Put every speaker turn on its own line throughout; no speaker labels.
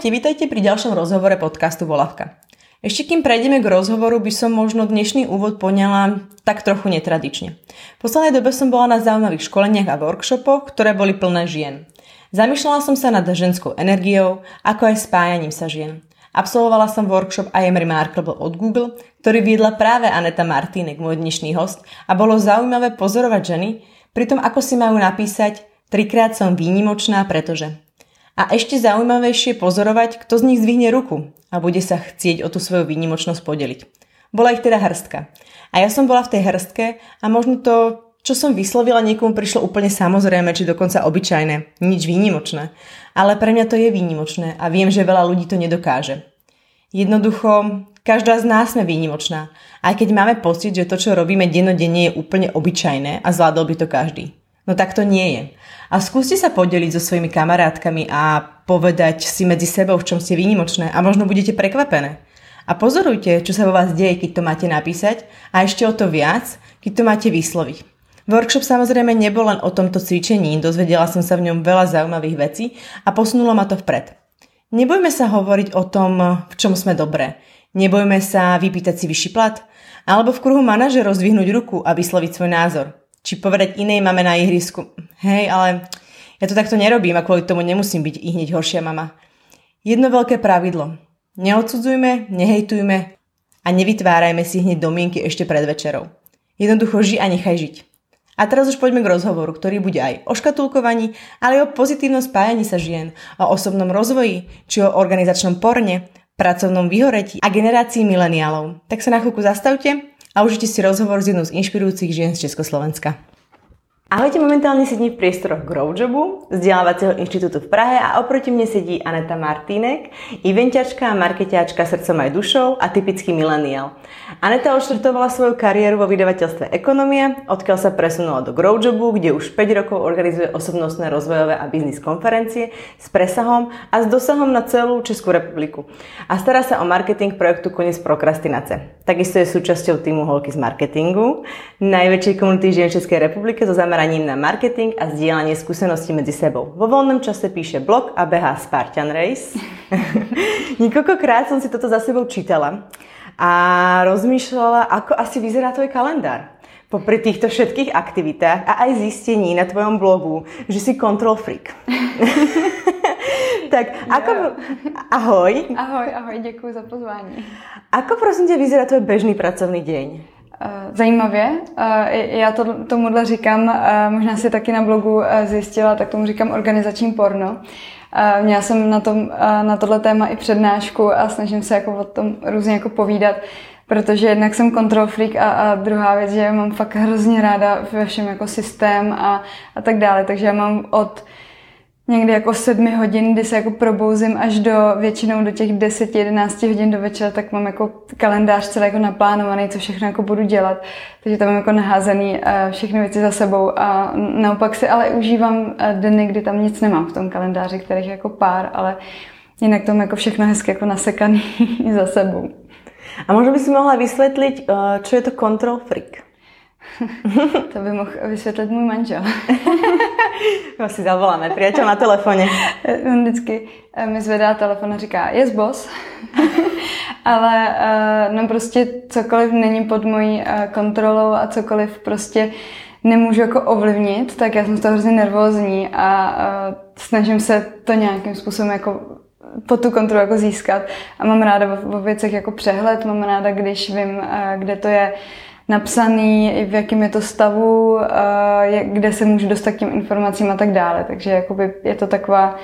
Ahojte, vítajte pri ďalšom rozhovore podcastu Volavka. Ešte kým prejdeme k rozhovoru, by som možno dnešný úvod poňala tak trochu netradične. V poslednej dobe som bola na zaujímavých školeniach a workshopoch, ktoré boli plné žien. Zamýšľala som sa nad ženskou energiou, ako aj spájaním sa žien. Absolvovala som workshop I am remarkable od Google, ktorý viedla práve Aneta Martínek, môj dnešný host, a bolo zaujímavé pozorovať ženy, pri tom ako si majú napísať trikrát som výnimočná, pretože a ešte zaujímavejšie pozorovať, kto z nich zvihne ruku a bude sa chcieť o tú svoju výnimočnosť podeliť. Bola ich teda hrstka. A ja som bola v tej hrstke a možno to, čo som vyslovila, niekomu prišlo úplne samozrejme, či dokonca obyčajné. Nič výnimočné. Ale pre mňa to je výnimočné a viem, že veľa ľudí to nedokáže. Jednoducho, každá z nás sme výnimočná. Aj keď máme pocit, že to, čo robíme dennodenne je úplne obyčajné a zvládol by to každý. No tak to nie je. A skúste sa podeliť so svojimi kamarátkami a povedať si medzi sebou, v čom ste výnimočné a možno budete prekvapené. A pozorujte, čo sa vo vás deje, keď to máte napísať a ešte o to viac, keď to máte vysloviť. Workshop samozrejme nebol len o tomto cvičení, dozvedela som sa v ňom veľa zaujímavých vecí a posunulo ma to vpred. Nebojme sa hovoriť o tom, v čom sme dobré. Nebojme sa vypýtať si vyšší plat, alebo v kruhu manažerov zdvihnúť ruku a vysloviť svoj názor či povedať inej mame na ihrisku, hej, ale ja to takto nerobím a kvôli tomu nemusím byť i hneď horšia mama. Jedno veľké pravidlo. Neodsudzujme, nehejtujme a nevytvárajme si hneď domienky ešte pred večerou. Jednoducho ži a nechaj žiť. A teraz už poďme k rozhovoru, ktorý bude aj o škatulkovaní, ale aj o pozitívnom spájaní sa žien, o osobnom rozvoji, či o organizačnom porne, pracovnom vyhoretí a generácii mileniálov. Tak sa na chvíľku zastavte a užite si rozhovor s jednou z inšpirujúcich žien z Československa. Ahojte, momentálne sedím v priestoroch Growjobu, vzdelávacieho inštitútu v Prahe a oproti mne sedí Aneta Martínek, eventiačka a marketiačka srdcom aj dušou a typický milenial. Aneta odštartovala svoju kariéru vo vydavateľstve Ekonomia, odkiaľ sa presunula do Growjobu, kde už 5 rokov organizuje osobnostné rozvojové a biznis konferencie s presahom a s dosahom na celú Českú republiku. A stará sa o marketing projektu Koniec prokrastinace. Takisto je súčasťou týmu Holky z marketingu, najväčšej komunity žien Českej republike so zameraním na marketing a zdieľanie skúseností medzi sebou. Vo voľnom čase píše blog a behá Spartan Race. Niekoľkokrát som si toto za sebou čítala a rozmýšľala, ako asi vyzerá tvoj kalendár. Popri týchto všetkých aktivitách a aj zistení na tvojom blogu, že si control freak. tak ako... Ahoj.
Ahoj, ahoj, děkuji za pozvání.
Ako prosím tě vyzerá tvoj bežný pracovný deň?
Eh, zajímavě. Eh, já to, tomuhle říkám, eh, možná si taky na blogu zjistila, tak tomu říkám organizační porno. Měla jsem na, tom, na tohle téma i přednášku a snažím se jako o tom různě jako povídat, protože jednak jsem control freak a, a druhá věc, že mám fakt hrozně ráda ve všem jako systém a, a tak dále. Takže já mám od někdy jako sedmi hodin, kdy se jako probouzím až do většinou do těch 10-11 hodin do večera, tak mám jako kalendář celý jako naplánovaný, co všechno jako budu dělat. Takže tam mám jako naházený eh, všechny věci za sebou a naopak si ale užívám eh, dny, kdy tam nic nemám v tom kalendáři, kterých je jako pár, ale jinak to mám jako všechno hezky jako nasekaný za sebou.
A možná by si mohla vysvětlit, eh, co je to control freak?
to by mohl vysvětlit můj manžel.
Ho si zavoláme, priateľ na telefone.
On vždycky eh, mi zvedá telefon a říká, yes boss. Ale uh, no prostě cokoliv není pod mojí kontrolou a cokoliv prostě nemůžu jako ovlivnit, tak já jsem z toho hrozně nervózní a snažím se to nějakým způsobem jako po tu kontrolu jako získat a mám ráda o věcech jako přehled, mám ráda, když vím, kde to je napsaný, v jakém je to stavu, kde se můžu dostat k těm informacím a tak dále. Takže jakoby je to taková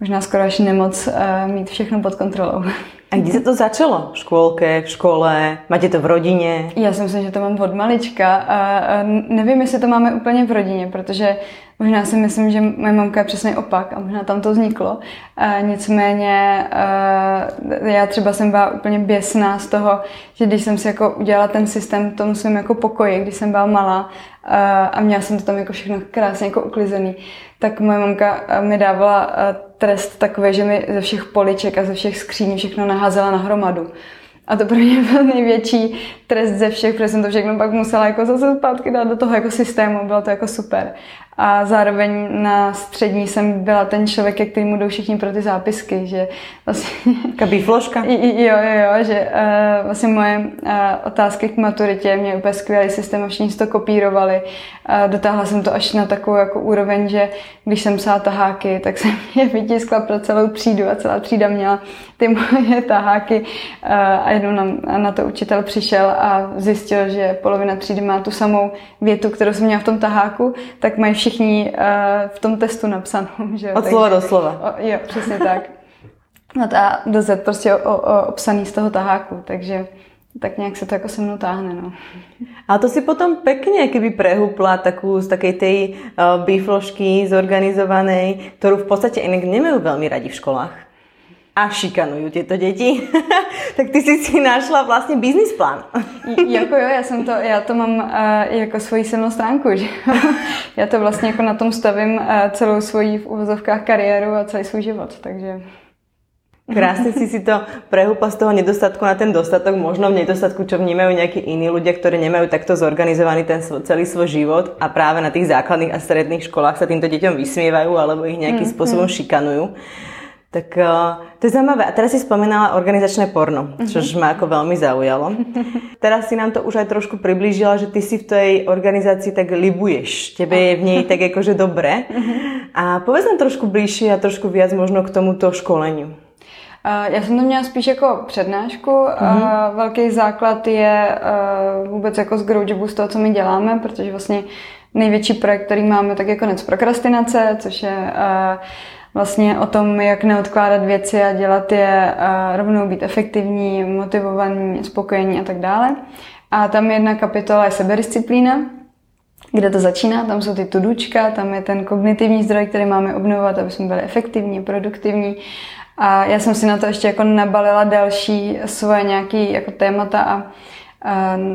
možná skoro až nemoc mít všechno pod kontrolou.
A kde se to začalo? V školke, v škole? Máte to v rodině?
Já si myslím, že to mám od malička. A nevím, jestli to máme úplně v rodině, protože možná si myslím, že moje mamka je přesně opak a možná tam to vzniklo. A nicméně já třeba jsem byla úplně běsná z toho, že když jsem si jako udělala ten systém v tom svém jako pokoji, když jsem byla malá a měla jsem to tam jako všechno krásně jako uklizený, tak moje mamka mi dávala trest takový, že mi ze všech poliček a ze všech skříní všechno naházela na hromadu. A to pro mě byl největší trest ze všech, protože jsem to všechno pak musela jako zase zpátky dát do toho jako systému, bylo to jako super. A zároveň na střední jsem byla ten člověk, jak který mu jdou všichni pro ty zápisky, že vlastně...
Kabífloška?
Jo, jo, jo, že uh, vlastně moje uh, otázky k maturitě mě úplně skvělý systém a všichni to kopírovali. Uh, dotáhla jsem to až na takovou jako úroveň, že když jsem psala taháky, tak jsem je vytiskla pro celou třídu a celá třída měla ty moje taháky uh, a jednou na, na to učitel přišel a zjistil, že polovina třídy má tu samou větu, kterou jsem měla v tom taháku, tak mají všichni uh, v tom testu napsanou. Že
Od slova do slova.
O, jo, přesně tak. No a do Z prostě o, o, obsaný z toho taháku, takže tak nějak se to jako se mnou táhne, no.
A to si potom pekne keby prehupla takú z takej tej uh, biflošky zorganizovanej, ktorú v podstate inak nemajú veľmi radi v školách a šikanujú tieto deti, tak ty si si našla vlastně business plán.
jako jo, já jsem to, já to mám uh, jako svoji silnou stránku, že já to vlastně jako na tom stavím uh, celou svoji v uvozovkách kariéru a celý svůj život, takže...
Krásne si si to prehúpla z toho nedostatku na ten dostatok, možno v nedostatku, čo vnímajú nejakí iní ľudia, ktorí nemajú takto zorganizovaný ten svoj, celý svoj život a práve na tých základných a stredných školách sa týmto deťom vysmievajú alebo ich nejakým mm, spôsobom mm. šikanujú. Tak uh, to je zaujímavé. A teraz si spomínala organizačné porno, čo mm-hmm. ma ako veľmi zaujalo. Teraz si nám to už aj trošku priblížila, že ty si v tej organizácii tak libuješ. Tebe je v nej tak akože dobre. Mm-hmm. A povedz nám trošku bližšie a trošku viac možno k tomuto školeniu.
Já jsem to měla spíš jako přednášku. Mm-hmm. Velký základ je vůbec jako z Growjobu z toho, co my děláme, protože vlastně největší projekt, který máme, tak je konec prokrastinace, což je vlastně o tom, jak neodkládat věci a dělat je rovnou být efektivní, motivovaní, spokojení a tak dále. A tam jedna kapitola je sebedisciplína, kde to začíná, tam jsou ty tudučka, tam je ten kognitivní zdroj, který máme obnovovat, aby jsme byli efektivní, produktivní a já jsem si na to ještě jako nabalila další svoje nějaké jako témata a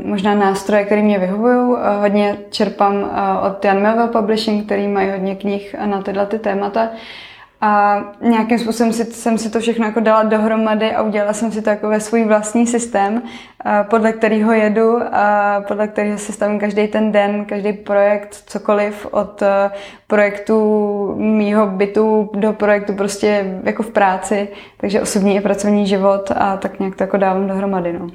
možná nástroje, které mě vyhovují. Hodně čerpám od Jan Melville Publishing, který mají hodně knih na tyhle ty témata. A nějakým způsobem si, jsem si to všechno jako dala dohromady a udělala jsem si to jako ve svůj vlastní systém, podle kterého jedu a podle kterého si stavím každý ten den, každý projekt, cokoliv od projektu mýho bytu do projektu prostě jako v práci, takže osobní i pracovní život a tak nějak to jako dávám dohromady. No.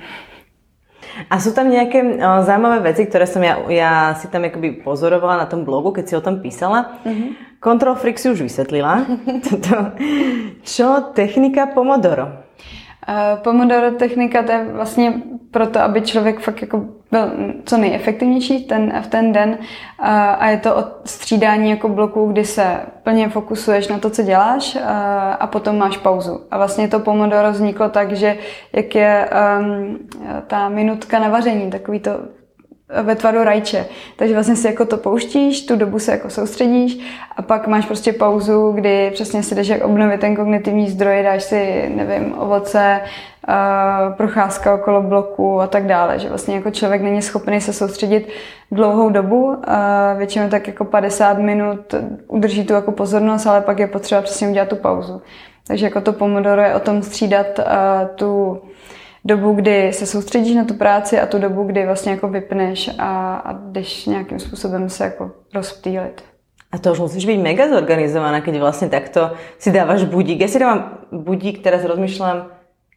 A sú tam nejaké o, zaujímavé veci, ktoré som ja, ja si tam akoby pozorovala na tom blogu, keď si o tom písala. Mm-hmm. Control Freak si už vysvetlila. Čo technika Pomodoro?
Pomodoro technika to je vlastně proto, aby člověk fakt jako byl co nejefektivnější ten, v ten den a je to o střídání jako bloků, kdy se plně fokusuješ na to, co děláš a potom máš pauzu. A vlastně to Pomodoro vzniklo tak, že jak je um, ta minutka na vaření, takový to ve tvaru rajče. Takže vlastně si jako to pouštíš, tu dobu se jako soustředíš a pak máš prostě pauzu, kdy přesně si jdeš jak obnovit ten kognitivní zdroj, dáš si, nevím, ovoce, uh, procházka okolo bloku a tak dále. Že vlastně jako člověk není schopný se soustředit dlouhou dobu, uh, většinou tak jako 50 minut udrží tu jako pozornost, ale pak je potřeba přesně udělat tu pauzu. Takže jako to Pomodoro je o tom střídat uh, tu dobu, kdy se soustředíš na tu práci a tu dobu, kdy vlastně jako vypneš a, a jdeš nějakým způsobem se jako rozptýlit.
A to už musíš být mega zorganizovaná, keď vlastně takto si dáváš budík. Já si dávám budík, teraz rozmýšlám,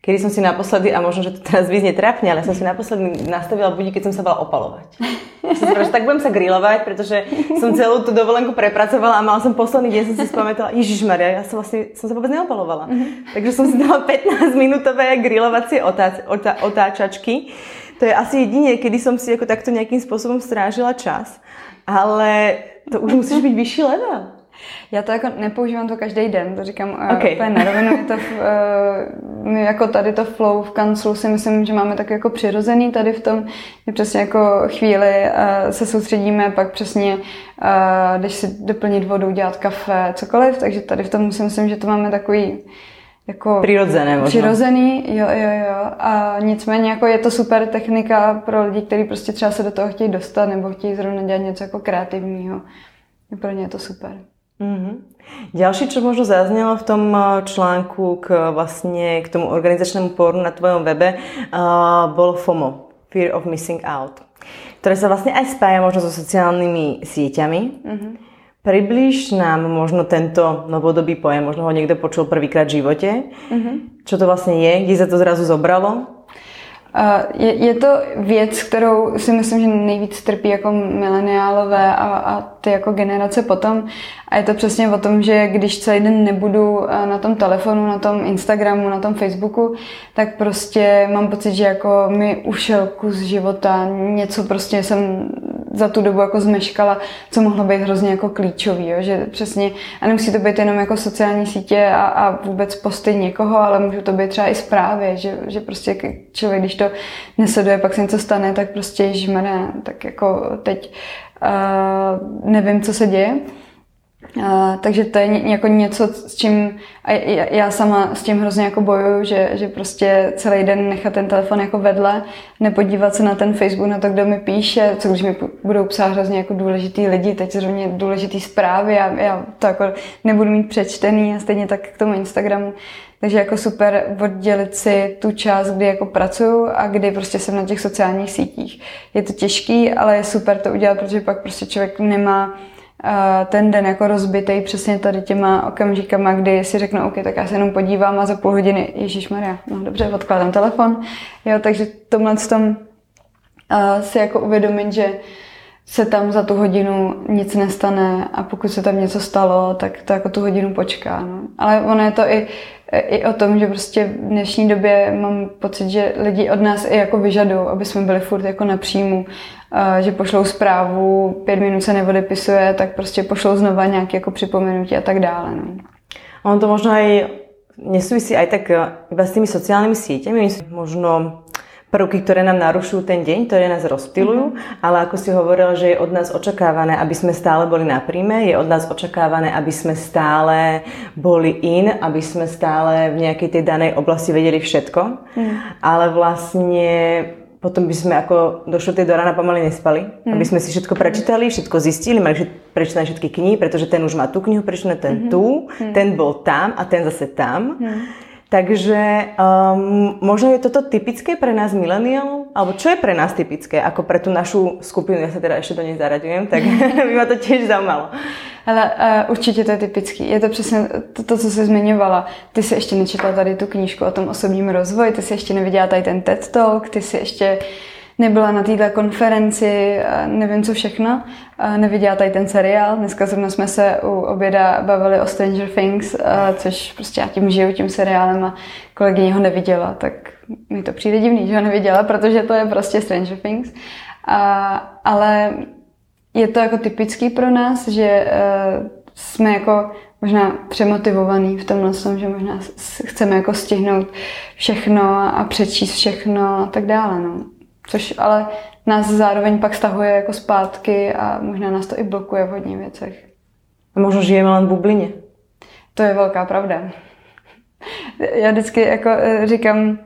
kedy som si naposledy, a možno, že to teraz vyznie trapne, ale som si naposledy nastavila budík, keď som sa bala opalovať. Som si že tak budem sa grilovať, pretože som celú tú dovolenku prepracovala a mala som posledný deň, som si spamätala, Ježiš Maria, ja som vlastne som sa vôbec neopalovala. Mm-hmm. Takže som si dala 15 minútové grilovacie otá, otá, otáčačky. To je asi jedině, kedy som si jako takto nějakým způsobem strážila čas. Ale to už musíš být vyšší level.
Já to jako nepoužívám to každý den, to říkám eh, okay. úplně na rovinu. Je to v, uh, my jako tady to flow v kanclu si myslím, že máme tak jako přirozený tady v tom, že přesně jako chvíli uh, se soustředíme, pak přesně když si doplnit vodu, dělat kafe, cokoliv, takže tady v tom si myslím, že to máme takový jako
přirozené možná.
Přirozený, jo, jo, jo. A nicméně jako je to super technika pro lidi, kteří prostě třeba se do toho chtějí dostat nebo chtějí zrovna dělat něco jako kreativního. Pro ně je to super.
Mm-hmm. Ďalšie, čo možno zaznelo v tom eh, článku k, vlastne, k tomu organizačnému pornu na tvojom webe, uh, bolo FOMO, Fear of Missing Out, ktoré sa vlastne aj spája možno so sociálnymi sieťami. Mm-hmm. Približ nám možno tento novodobý pojem, možno ho niekto počul prvýkrát v živote. Mm-hmm. Čo to vlastne je, kde sa to zrazu zobralo?
Je, je to věc, kterou si myslím, že nejvíc trpí jako mileniálové a, a ty jako generace potom. A je to přesně o tom, že když celý den nebudu eh, na tom telefonu, na tom Instagramu, na tom Facebooku, tak prostě mám pocit, že jako mi ušel kus života, něco prostě jsem za tu dobu jako zmeškala, co mohlo být hrozně jako klíčový, jo? že přesně, a nemusí to být jenom jako sociální sítě a, a vůbec posty někoho, ale můžu to být třeba i zprávy, že, že prostě člověk, když to nesleduje, pak se něco stane, tak prostě žmene, tak jako teď uh, nevím, co se děje. Uh, takže to je jako něco, s čím a já sama s tím hrozně jako bojuju, že, že prostě celý den nechat ten telefon jako vedle, nepodívat se na ten Facebook, na to, kdo mi píše, co když mi budou psát hrozně jako důležitý lidi, teď zrovna důležitý zprávy, a já to jako nebudu mít přečtený a stejně tak k tomu Instagramu. Takže jako super oddělit si tu část, kdy jako pracuju a kdy prostě jsem na těch sociálních sítích. Je to těžký, ale je super to udělat, protože pak prostě člověk nemá ten den jako rozbitý přesně tady těma okamžikama, kdy si řeknu, OK, tak já se jenom podívám a za půl hodiny, Ježíš Maria, no dobře, odkládám telefon. Jo, takže tomhle tom uh, si jako uvědomit, že se tam za tu hodinu nic nestane a pokud se tam něco stalo, tak to jako tu hodinu počká. No. Ale ono je to i, i o tom, že prostě v dnešní době mám pocit, že lidi od nás i jako vyžadují, aby jsme byli furt jako na příjmu že pošlou zprávu, pět minut se neodepisuje, tak prostě pošlou znova nějaké jako připomenutí a tak dále. No.
On to možno aj nesúvisí aj tak eh, iba s tými sociálnymi sieťami, možno prvky, ktoré nám narušujú ten deň, ktoré nás rozptilujú, mm-hmm. ale ako si hovoril, že je od nás očakávané, aby sme stále boli na príjme, je od nás očakávané, aby sme stále boli in, aby sme stále v nejakej tej danej oblasti vedeli všetko, mm. ale vlastne potom by sme ako do 4. do rána pomaly nespali, mm. aby sme si všetko prečítali, všetko zistili, mali prečítať všetky knihy, pretože ten už má tú knihu prečítané, ten mm-hmm. tu, mm. ten bol tam a ten zase tam. Mm. Takže um, možno je toto typické pre nás mileniálov? Alebo čo je pre nás typické, ako pre tú našu skupinu, ja sa teda ešte do nej zaraďujem, tak by ma to tiež zaujímalo.
Ale uh, určitě to je typický. Je to přesně to, to, co jsi zmiňovala. Ty jsi ještě nečetla tady tu knížku o tom osobním rozvoji, ty jsi ještě neviděla tady ten TED Talk, ty jsi ještě nebyla na této konferenci, nevím co všechno, neviděla tady ten seriál. Dneska zrovna jsme se u oběda bavili o Stranger Things, což prostě já tím žiju, tím seriálem a kolegyně ho neviděla, tak mi to přijde divný, že ho neviděla, protože to je prostě Stranger Things. A, ale je to jako typický pro nás, že jsme jako možná přemotivovaný v tomhle tom, že možná chceme jako stihnout všechno a přečíst všechno a tak dále. No. Což ale nás zároveň pak stahuje jako zpátky a možná nás to i blokuje v hodně věcech.
A možná žijeme jen v bublině.
To je velká pravda. Já vždycky jako eh, říkám,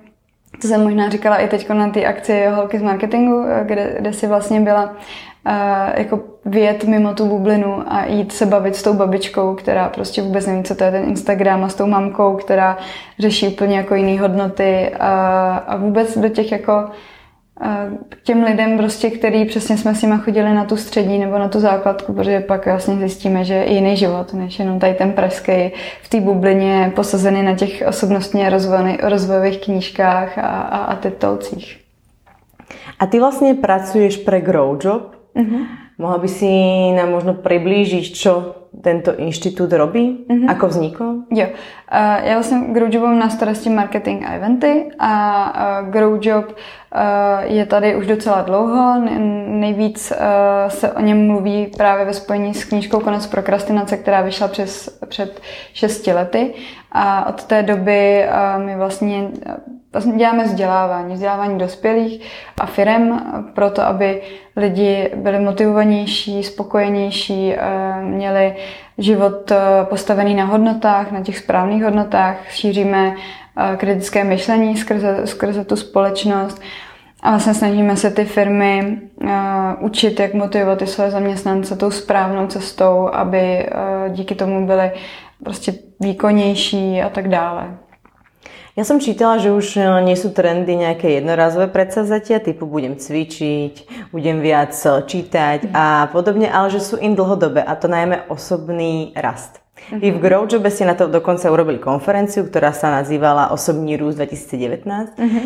to jsem možná říkala i teď na té akci Holky z marketingu, eh, kde, kde si vlastně byla uh, jako vyjet mimo tu bublinu a jít se bavit s tou babičkou, která prostě vůbec neví, co to je ten Instagram a s tou mamkou, která řeší úplně jako jiné hodnoty a, a vůbec do těch jako k těm lidem, prostě, který přesně jsme s nimi chodili na tu střední nebo na tu základku, protože pak vlastně zjistíme, že je jiný život, než jenom tady ten pražský v té bublině posazený na těch osobnostně rozvojových knížkách a, a, a titulcích.
A ty vlastně pracuješ pre Grow Job. Mm-hmm. Mohla by si nám možno přiblížit, čo tento inštitút robí? Mm-hmm. Ako vznikl?
Jo. Uh, já vlastně Growjob mám na starosti marketing a eventy a uh, Growjob uh, je tady už docela dlouho. Nejvíc uh, se o něm mluví právě ve spojení s knížkou Konec prokrastinace, která vyšla přes, před šesti lety. A od té doby uh, my vlastně Vlastně děláme vzdělávání, vzdělávání dospělých a firem proto, aby lidi byli motivovanější, spokojenější, eh, měli život eh, postavený na hodnotách, na těch správných hodnotách, šíříme eh, kritické myšlení skrze, skrze tu společnost a vlastně snažíme se ty firmy učit, jak motivovat ty své zaměstnance tou správnou cestou, aby díky tomu byly prostě výkonnější a tak dále.
Ja som čítala, že už e, nie sú trendy nejaké jednorazové predsavzatia, typu budem cvičiť, budem viac e, čítať a podobne, ale že sú in dlhodobé a to najmä osobný rast. Vy v Growjobe ste na to dokonca urobili konferenciu, ktorá sa nazývala Osobný růst 2019. Uh-huh.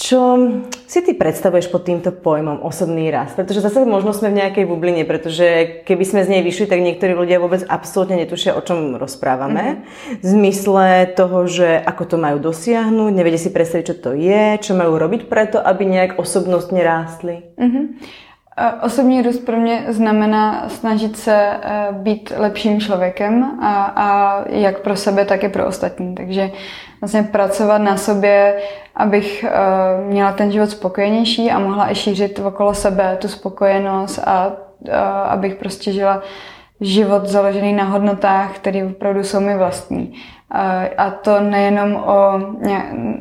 Čo si ty predstavuješ pod týmto pojmom osobný rast? Pretože zase možno sme v nejakej bubline, pretože keby sme z nej vyšli, tak niektorí ľudia vôbec absolútne netušia, o čom rozprávame. Mm-hmm. V zmysle toho, že ako to majú dosiahnuť, nevedia si predstaviť, čo to je, čo majú robiť preto, aby nejak osobnostne rástli. Mm-hmm.
Osobní růst pro mě znamená snažit se eh, být lepším člověkem a, a jak pro sebe, tak i pro ostatní. Takže vlastně pracovat na sobě, abych uh, měla ten život spokojenější a mohla i šířit okolo sebe tu spokojenost a uh, abych prostě žila život založený na hodnotách, které opravdu jsou mi vlastní. A to nejenom o,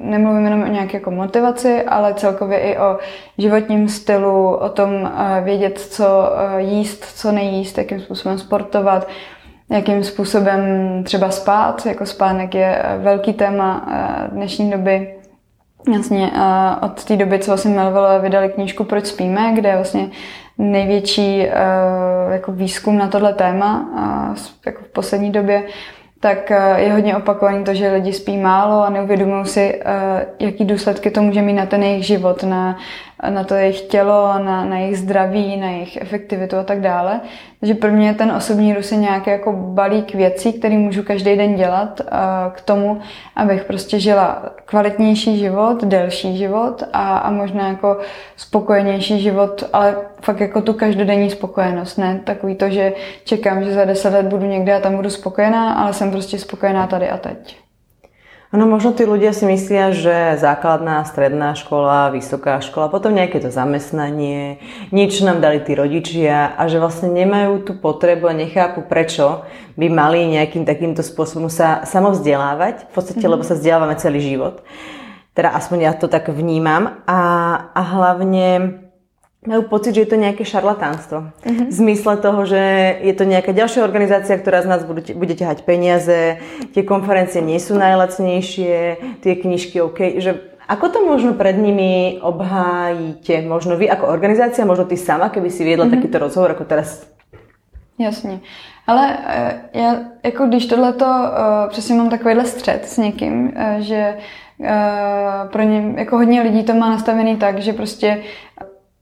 nemluvím jenom o nějaké jako motivaci, ale celkově i o životním stylu, o tom vědět, co jíst, co nejíst, jakým způsobem sportovat, jakým způsobem třeba spát, jako spánek je velký téma dnešní doby. Jasně, od té doby, co vlastně Melville vydali knížku Proč spíme, kde je vlastně největší jako výzkum na tohle téma jako v poslední době, tak eh, je hodně opakovaný to, že lidi spí málo a neuvědomují si, eh, jaký důsledky to může mít na ten jejich život, na na to jejich tělo, na, na jejich zdraví, na jejich efektivitu a tak dále. Takže pro mě ten osobní růst je nějaký jako balík věcí, který můžu každý den dělat k tomu, abych prostě žila kvalitnější život, delší život a, a možná jako spokojenější život, ale fakt jako tu každodenní spokojenost, ne takový to, že čekám, že za deset let budu někde a tam budu spokojená, ale jsem prostě spokojená tady a teď.
Ano, možno tí ľudia si myslia, že základná, stredná škola, vysoká škola, potom nejaké to zamestnanie, niečo nám dali tí rodičia a že vlastne nemajú tú potrebu a nechápu, prečo by mali nejakým takýmto spôsobom sa samovzdelávať, v podstate, mm-hmm. lebo sa vzdelávame celý život. Teda aspoň ja to tak vnímam a, a hlavne majú pocit, že je to nejaké šarlatánstvo. Uh-huh. V zmysle toho, že je to nejaká ďalšia organizácia, ktorá z nás bude, bude ťahať peniaze, tie konferencie nie sú najlacnejšie, tie knižky OK, že ako to možno pred nimi obhájíte? Možno vy ako organizácia, možno ty sama, keby si viedla mm-hmm. takýto rozhovor ako teraz?
Jasně. Ale eh, já, jako když tohleto, uh, přesně mám takovýhle střed s někým, uh, že pro ně, jako hodně lidí to má nastavený tak, že prostě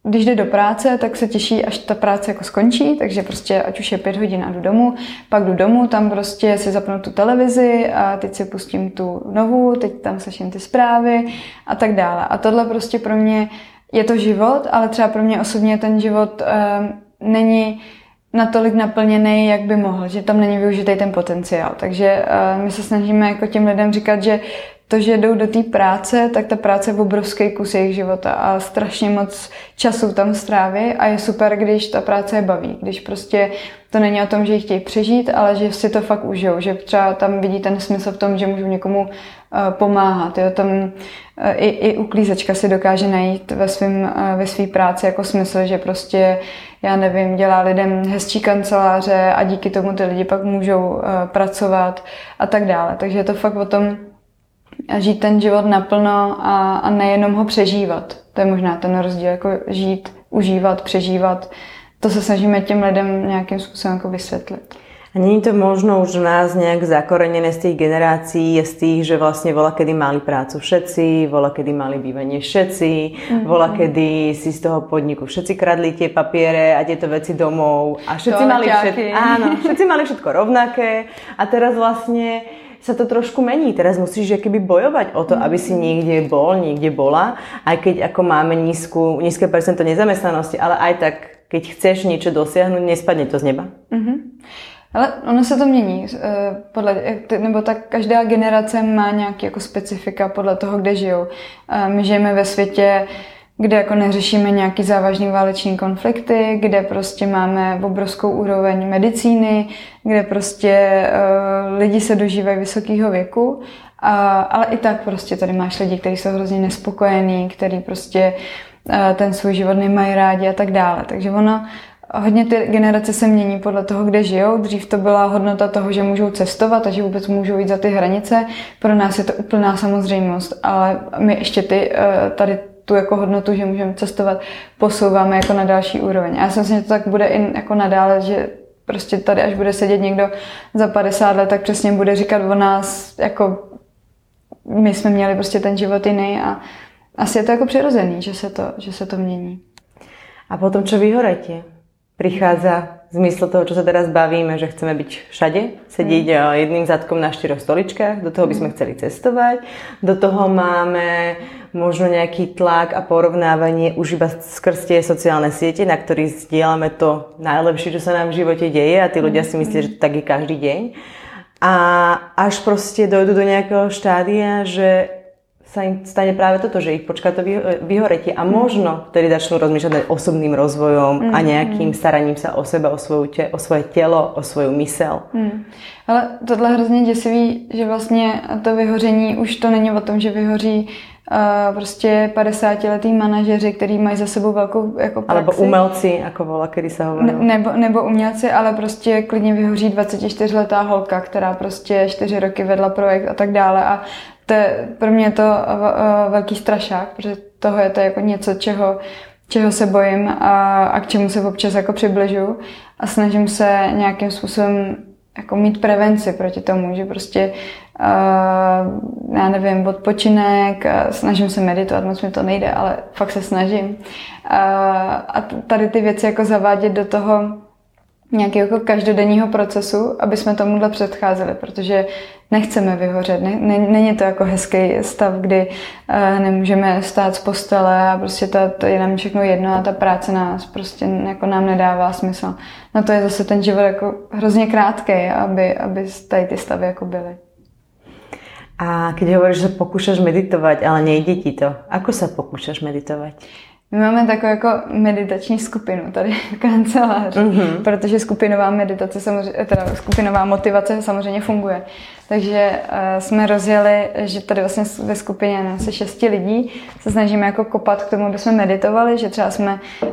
když jde do práce, tak se těší, až ta práce jako skončí, takže prostě ať už je pět hodin a jdu domů, pak jdu domů, tam prostě si zapnu tu televizi a teď si pustím tu novou, teď tam slyším ty zprávy a tak dále. A tohle prostě pro mě je to život, ale třeba pro mě osobně ten život um, není natolik naplněný, jak by mohl, že tam není využitý ten potenciál. Takže uh, my se snažíme jako těm lidem říkat, že to, že jdou do té práce, tak ta práce je obrovský kus jejich života a strašně moc času tam stráví a je super, když ta práce je baví, když prostě to není o tom, že ji chtějí přežít, ale že si to fakt užijou, že třeba tam vidí ten smysl v tom, že můžou někomu uh, pomáhat. Jo? Tam uh, i, i uklízečka si dokáže najít ve, svým, uh, ve své práci jako smysl, že prostě já nevím, dělá lidem hezčí kanceláře a díky tomu ty lidi pak můžou uh, pracovat a tak dále. Takže je to fakt o tom, žít ten život naplno a, a nejenom ho přežívat. To je možná ten rozdíl, jako žít, užívat, přežívat. To se snažíme těm lidem nějakým způsobem jako vysvětlit.
A není to možno už v nás nejak zakorenené z tých generácií, z tých, že vlastne vola kedy mali prácu všetci, vola kedy mali bývanie všetci, mm-hmm. vola kedy si z toho podniku všetci kradli tie papiere a tieto veci domov a všetci mali, všetko, áno, všetci mali všetko rovnaké a teraz vlastne sa to trošku mení. Teraz musíš keby bojovať o to, aby si niekde bol, niekde bola, aj keď ako máme nízku, nízke percento nezamestnanosti, ale aj tak, keď chceš niečo dosiahnuť, nespadne to z neba. Mm-hmm.
Ale ono se to mění, eh, podle, nebo tak každá generace má nějaké jako specifika podle toho, kde žijou. Eh, my žijeme ve světě, kde jako neřešíme nějaký závažný váleční konflikty, kde prostě máme obrovskou úroveň medicíny, kde prostě uh, lidi se dožívají vysokého věku, uh, ale i tak prostě tady máš lidi, kteří jsou hrozně nespokojení, kteří prostě ten svůj život nemají rádi a tak dále. Takže ono Hodně ty generace se mění podle toho, kde žijou. Dřív to byla hodnota toho, že můžou cestovat a že vůbec můžou jít za ty hranice. Pro nás je to úplná samozřejmost, ale my ještě ty, eh, tady tu jako hodnotu, že můžeme cestovat, posouváme jako na další úroveň. A já si myslím, že to tak bude i jako nadále, že prostě tady, až bude sedět někdo za 50 let, tak přesně bude říkat o nás, jako my jsme měli prostě ten život jiný a asi je to jako přirozený, že se to, že se to mění.
A potom, čo vyhoretí? Prichádza v zmysle toho, čo sa teraz bavíme, že chceme byť všade, sedieť mm. Jedným zadkom na štyroch stoličkách, do toho by sme chceli cestovať, do toho máme možno nejaký tlak a porovnávanie už iba skrz tie sociálne siete, na ktorých zdieľame to najlepšie, čo sa nám v živote deje a tí ľudia si myslia, že to tak je každý deň. A až proste dojdu do nejakého štádia, že sa im stane práve toto, že ich počká to vyhoretie a možno vtedy začnú rozmýšľať nad osobným rozvojom mm, a nejakým mm. staraním sa o seba, o, svoju te, o svoje tělo, o svoju mysel. Mm.
Ale tohle je hrozně děsivý, že vlastně to vyhoření už to není o tom, že vyhoří uh, prostě 50-letý manažeři, který mají za sebou velkou jako praxi.
Alebo umelci, jako vola, kdy se hovorí. Ne,
nebo, nebo umělci, ale prostě klidně vyhoří 24-letá holka, která prostě 4 roky vedla projekt a tak dále a to je pro mě to velký strašák, protože toho je to jako něco, čeho, čeho se bojím a, a k čemu se občas jako přibližu a snažím se nějakým způsobem jako mít prevenci proti tomu, že prostě uh, já nevím, odpočinek, uh, snažím se meditovat, moc mi to nejde, ale fakt se snažím. Uh, a tady ty věci jako zavádět do toho nějakého jako každodenního procesu, aby jsme tomuhle předcházeli, protože nechceme vyhořet. Ne, ne, není to jako hezký stav, kdy nemůžeme stát z postele a prostě to, to je nám všechno jedno a ta práce nás prostě jako nám nedává smysl. No to je zase ten život jako hrozně krátký, aby, aby tady ty stavy jako byly.
A když hovoríš, že pokúšaš meditovat, ale nejde ti to, ako se pokúšaš meditovat?
My máme takovou jako meditační skupinu tady v kanceláři, mm-hmm. protože skupinová meditace, samozřejmě, teda skupinová motivace samozřejmě funguje. Takže uh, jsme rozjeli, že tady vlastně ve skupině asi šesti lidí se snažíme jako kopat k tomu, aby jsme meditovali, že třeba jsme uh,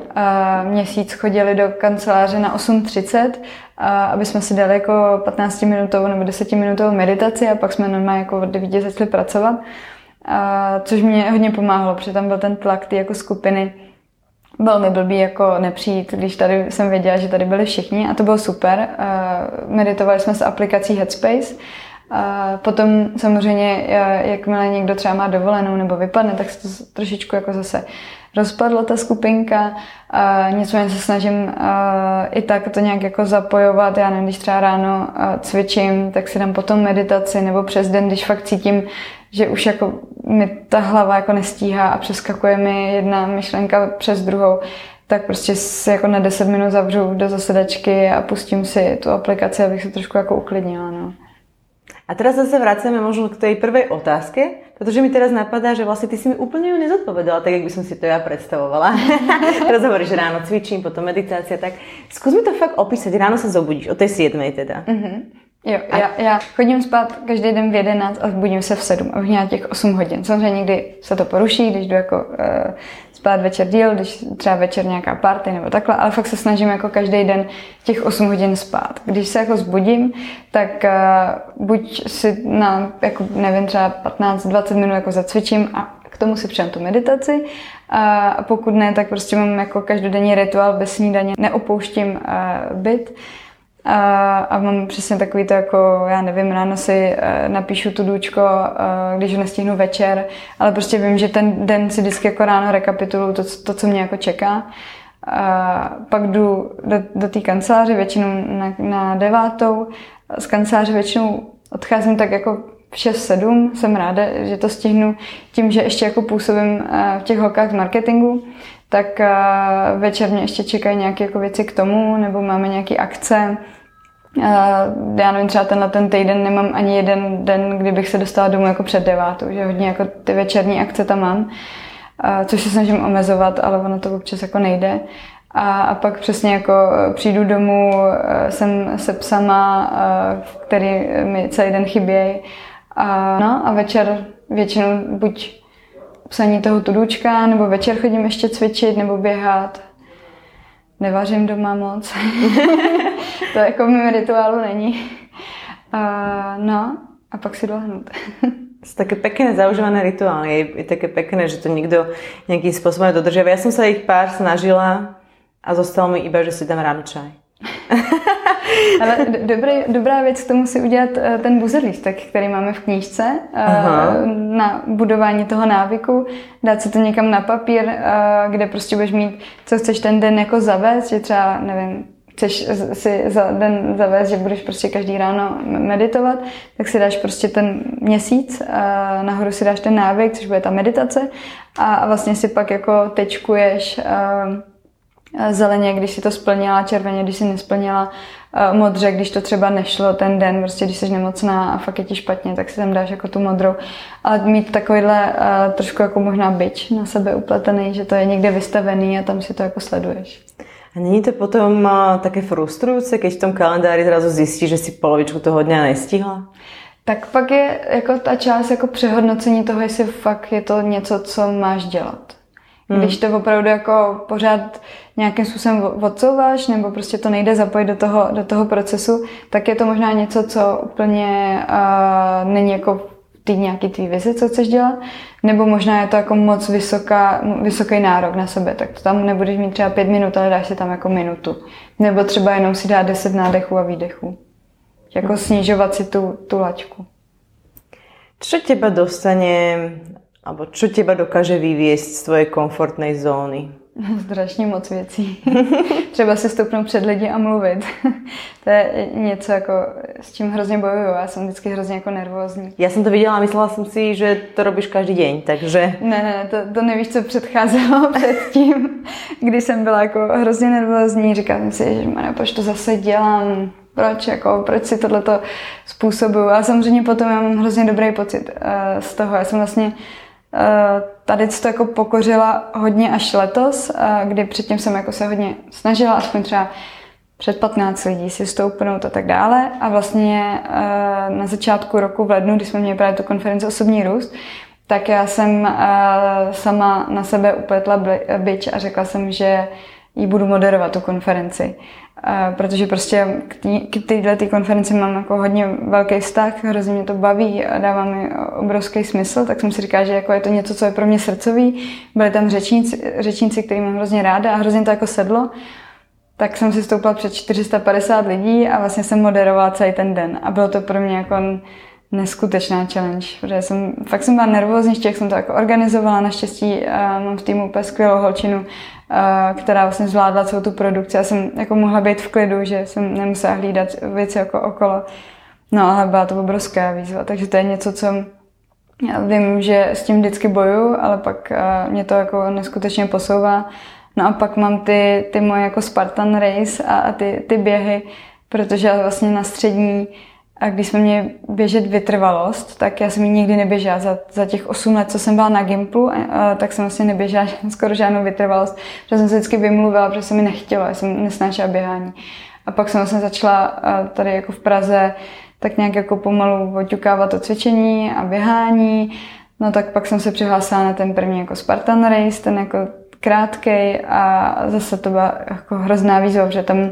měsíc chodili do kanceláře na 8.30, uh, aby jsme si dali jako 15 minutovou nebo 10 minutovou meditaci a pak jsme normálně jako od 9 začali pracovat. A, což mě hodně pomáhalo, protože tam byl ten tlak ty jako skupiny. Byl mi blbý jako nepřijít, když tady jsem věděla, že tady byli všichni a to bylo super. A, meditovali jsme s aplikací Headspace. A potom samozřejmě, jakmile někdo třeba má dovolenou nebo vypadne, tak se to trošičku jako zase rozpadla ta skupinka. A nicméně se snažím i tak to nějak jako zapojovat. Já nevím, když třeba ráno cvičím, tak si dám potom meditaci nebo přes den, když fakt cítím, že už jako mi ta hlava jako nestíhá a přeskakuje mi jedna myšlenka přes druhou, tak prostě si jako na 10 minut zavřu do zasedačky a pustím si tu aplikaci, abych se trošku jako uklidnila. No.
A teraz zase vracíme možno k tej prvej otázke, protože mi teraz napadá, že vlastně ty si mi úplně ju nezodpovedala, tak jak by som si to ja predstavovala. teraz hovoríš, že ráno cvičím, potom meditácia, tak skús mi to fakt opísať. Ráno sa zobudíš, o tej 7 teda. Mm-hmm.
Jo, a... já, já chodím spát každý den v 11 a budím se v 7, abych měla těch 8 hodin. Samozřejmě někdy se to poruší, když jdu jako uh, spát večer díl, když třeba večer nějaká party nebo takhle, ale fakt se snažím jako každý den těch 8 hodin spát. Když se jako zbudím, tak uh, buď si na, jako nevím, třeba 15-20 minut jako zacvičím a k tomu si přijám tu meditaci a pokud ne, tak prostě mám jako každodenní rituál bez snídaně, neopouštím uh, byt a, a mám přesně takový to jako, já nevím, ráno si uh, napíšu tu důčko, uh, když ho nestihnu večer, ale prostě vím, že ten den si vždycky jako ráno rekapituluju to, to co mě jako čeká. A pak jdu do, do té kanceláře většinou na, na devátou. Z kanceláře většinou odcházím tak jako v 6-7. Jsem ráda, že to stihnu tím, že ještě jako působím v těch holkách z marketingu, tak večer mě ještě čekají nějaké jako věci k tomu, nebo máme nějaké akce, já nevím, třeba tenhle ten týden nemám ani jeden den, kdybych se dostala domů jako před devátou, že hodně jako ty večerní akce tam mám, což se snažím omezovat, ale ono to občas jako nejde. A, a pak přesně jako přijdu domů, jsem se psama, který mi celý den chybějí. A, no, a večer většinou buď psaní toho tudučka, nebo večer chodím ještě cvičit, nebo běhat. Nevařím doma moc. to jako v mém rituálu není. Uh, no, a pak si dolehnout.
sú také pekné, zaužívané rituály. Je, je také pekné, že to nikto nejakým spôsobom dodržiava. Ja som sa ich pár snažila a zostalo mi iba, že si dám ramčaj.
Ale dobrý, dobrá věc k tomu si udělat eh, ten buzzer lístek, který máme v knížce eh, Aha. na budování toho návyku, dát si to někam na papír, eh, kde prostě budeš mít, co chceš ten den jako zavést, že třeba, nevím, chceš si za den zavést, že budeš prostě každý ráno meditovat, tak si dáš prostě ten měsíc, a nahoru si dáš ten návyk, což bude ta meditace a vlastně si pak jako tečkuješ zeleně, když si to splnila, červeně, když si nesplnila, modře, když to třeba nešlo ten den, prostě když jsi nemocná a fakt je ti špatně, tak si tam dáš jako tu modrou. Ale mít takovýhle trošku jako možná byč na sebe upletený, že to je někde vystavený a tam si to jako sleduješ.
A není to potom také frustrujúce, keď v tom kalendári zrazu zjistíš, že si polovičku toho dňa nestihla?
Tak pak je jako ta část jako přehodnocení toho, jestli fakt je to něco, co máš dělat. Hmm. Když to opravdu jako pořád nějakým způsobem odsouváš nebo prostě to nejde zapojit do toho, do toho procesu, tak je to možná něco, co úplně uh, není jako ty nějaký tvý vizi, co chceš dělat, nebo možná je to jako moc vysoká, vysoký nárok na sebe, tak to tam nebudeš mít třeba pět minut, ale dáš si tam jako minutu. Nebo třeba jenom si dát deset nádechů a výdechů. Jako snižovat si tu, tu laťku.
Co těba dostane, alebo čo těba dokáže vyviesť z tvojej komfortnej zóny?
Strašně moc věcí. Třeba si stoupnout před lidi a mluvit. to je něco, jako, s čím hrozně bojuju. Já jsem vždycky hrozně jako nervózní.
Já jsem to viděla a myslela jsem si, že to robíš každý den, takže...
Ne, ne, to, to nevíš, co předcházelo předtím, když jsem byla jako hrozně nervózní. Říkala jsem si, že proč to zase dělám, proč, jako, proč si tohleto způsobuju. A samozřejmě potom já mám hrozně dobrý pocit uh, z toho. Já jsem vlastně tady to jako pokořila hodně až letos, eh, kdy předtím jsem jako se hodně snažila, aspoň třeba před 15 lidí si stoupnout a tak dále. A vlastně eh, na začátku roku v lednu, kdy jsme měli právě tu konferenci Osobní růst, tak já jsem sama na sebe upletla byč a řekla jsem, že ji budu moderovat tu konferenci protože prostě k této konferenci mám jako hodně velký vztah, hrozně mě to baví a dává mi obrovský smysl, tak jsem si říkala, že jako je to něco, co je pro mě srdcový. Byli tam řečníci, řečníci který mám hrozně ráda a hrozně to jako sedlo. Tak jsem si stoupla před 450 lidí a vlastně jsem moderovala celý ten den. A bylo to pro mě jako neskutečná challenge, protože jsem, fakt jsem byla nervózní, jak jsem to jako organizovala, naštěstí uh, mám v týmu úplně skvělou holčinu, která vlastně zvládla celou tu produkci. Já jsem jako mohla být v klidu, že jsem nemusela hlídat věci jako okolo. No ale byla to obrovská výzva, takže to je něco, co já vím, že s tím vždycky boju, ale pak uh, mě to jako neskutečně posouvá. No a pak mám ty, ty moje jako Spartan Race a, a ty, ty běhy, protože já vlastně na střední a když jsme měli běžet vytrvalost, tak já jsem ji nikdy neběžela. Za, za těch 8 let, co jsem byla na Gimplu, a, tak jsem vlastně neběžela skoro žádnou vytrvalost, protože jsem se vždycky vymluvila, protože se mi nechtělo, já jsem nesnášela běhání. A pak jsem vlastně začala tady jako v Praze tak nějak jako pomalu oťukávat to cvičení a běhání. No tak pak jsem se přihlásila na ten první jako Spartan Race, ten jako krátkej a zase to byla jako hrozná výzva, protože tam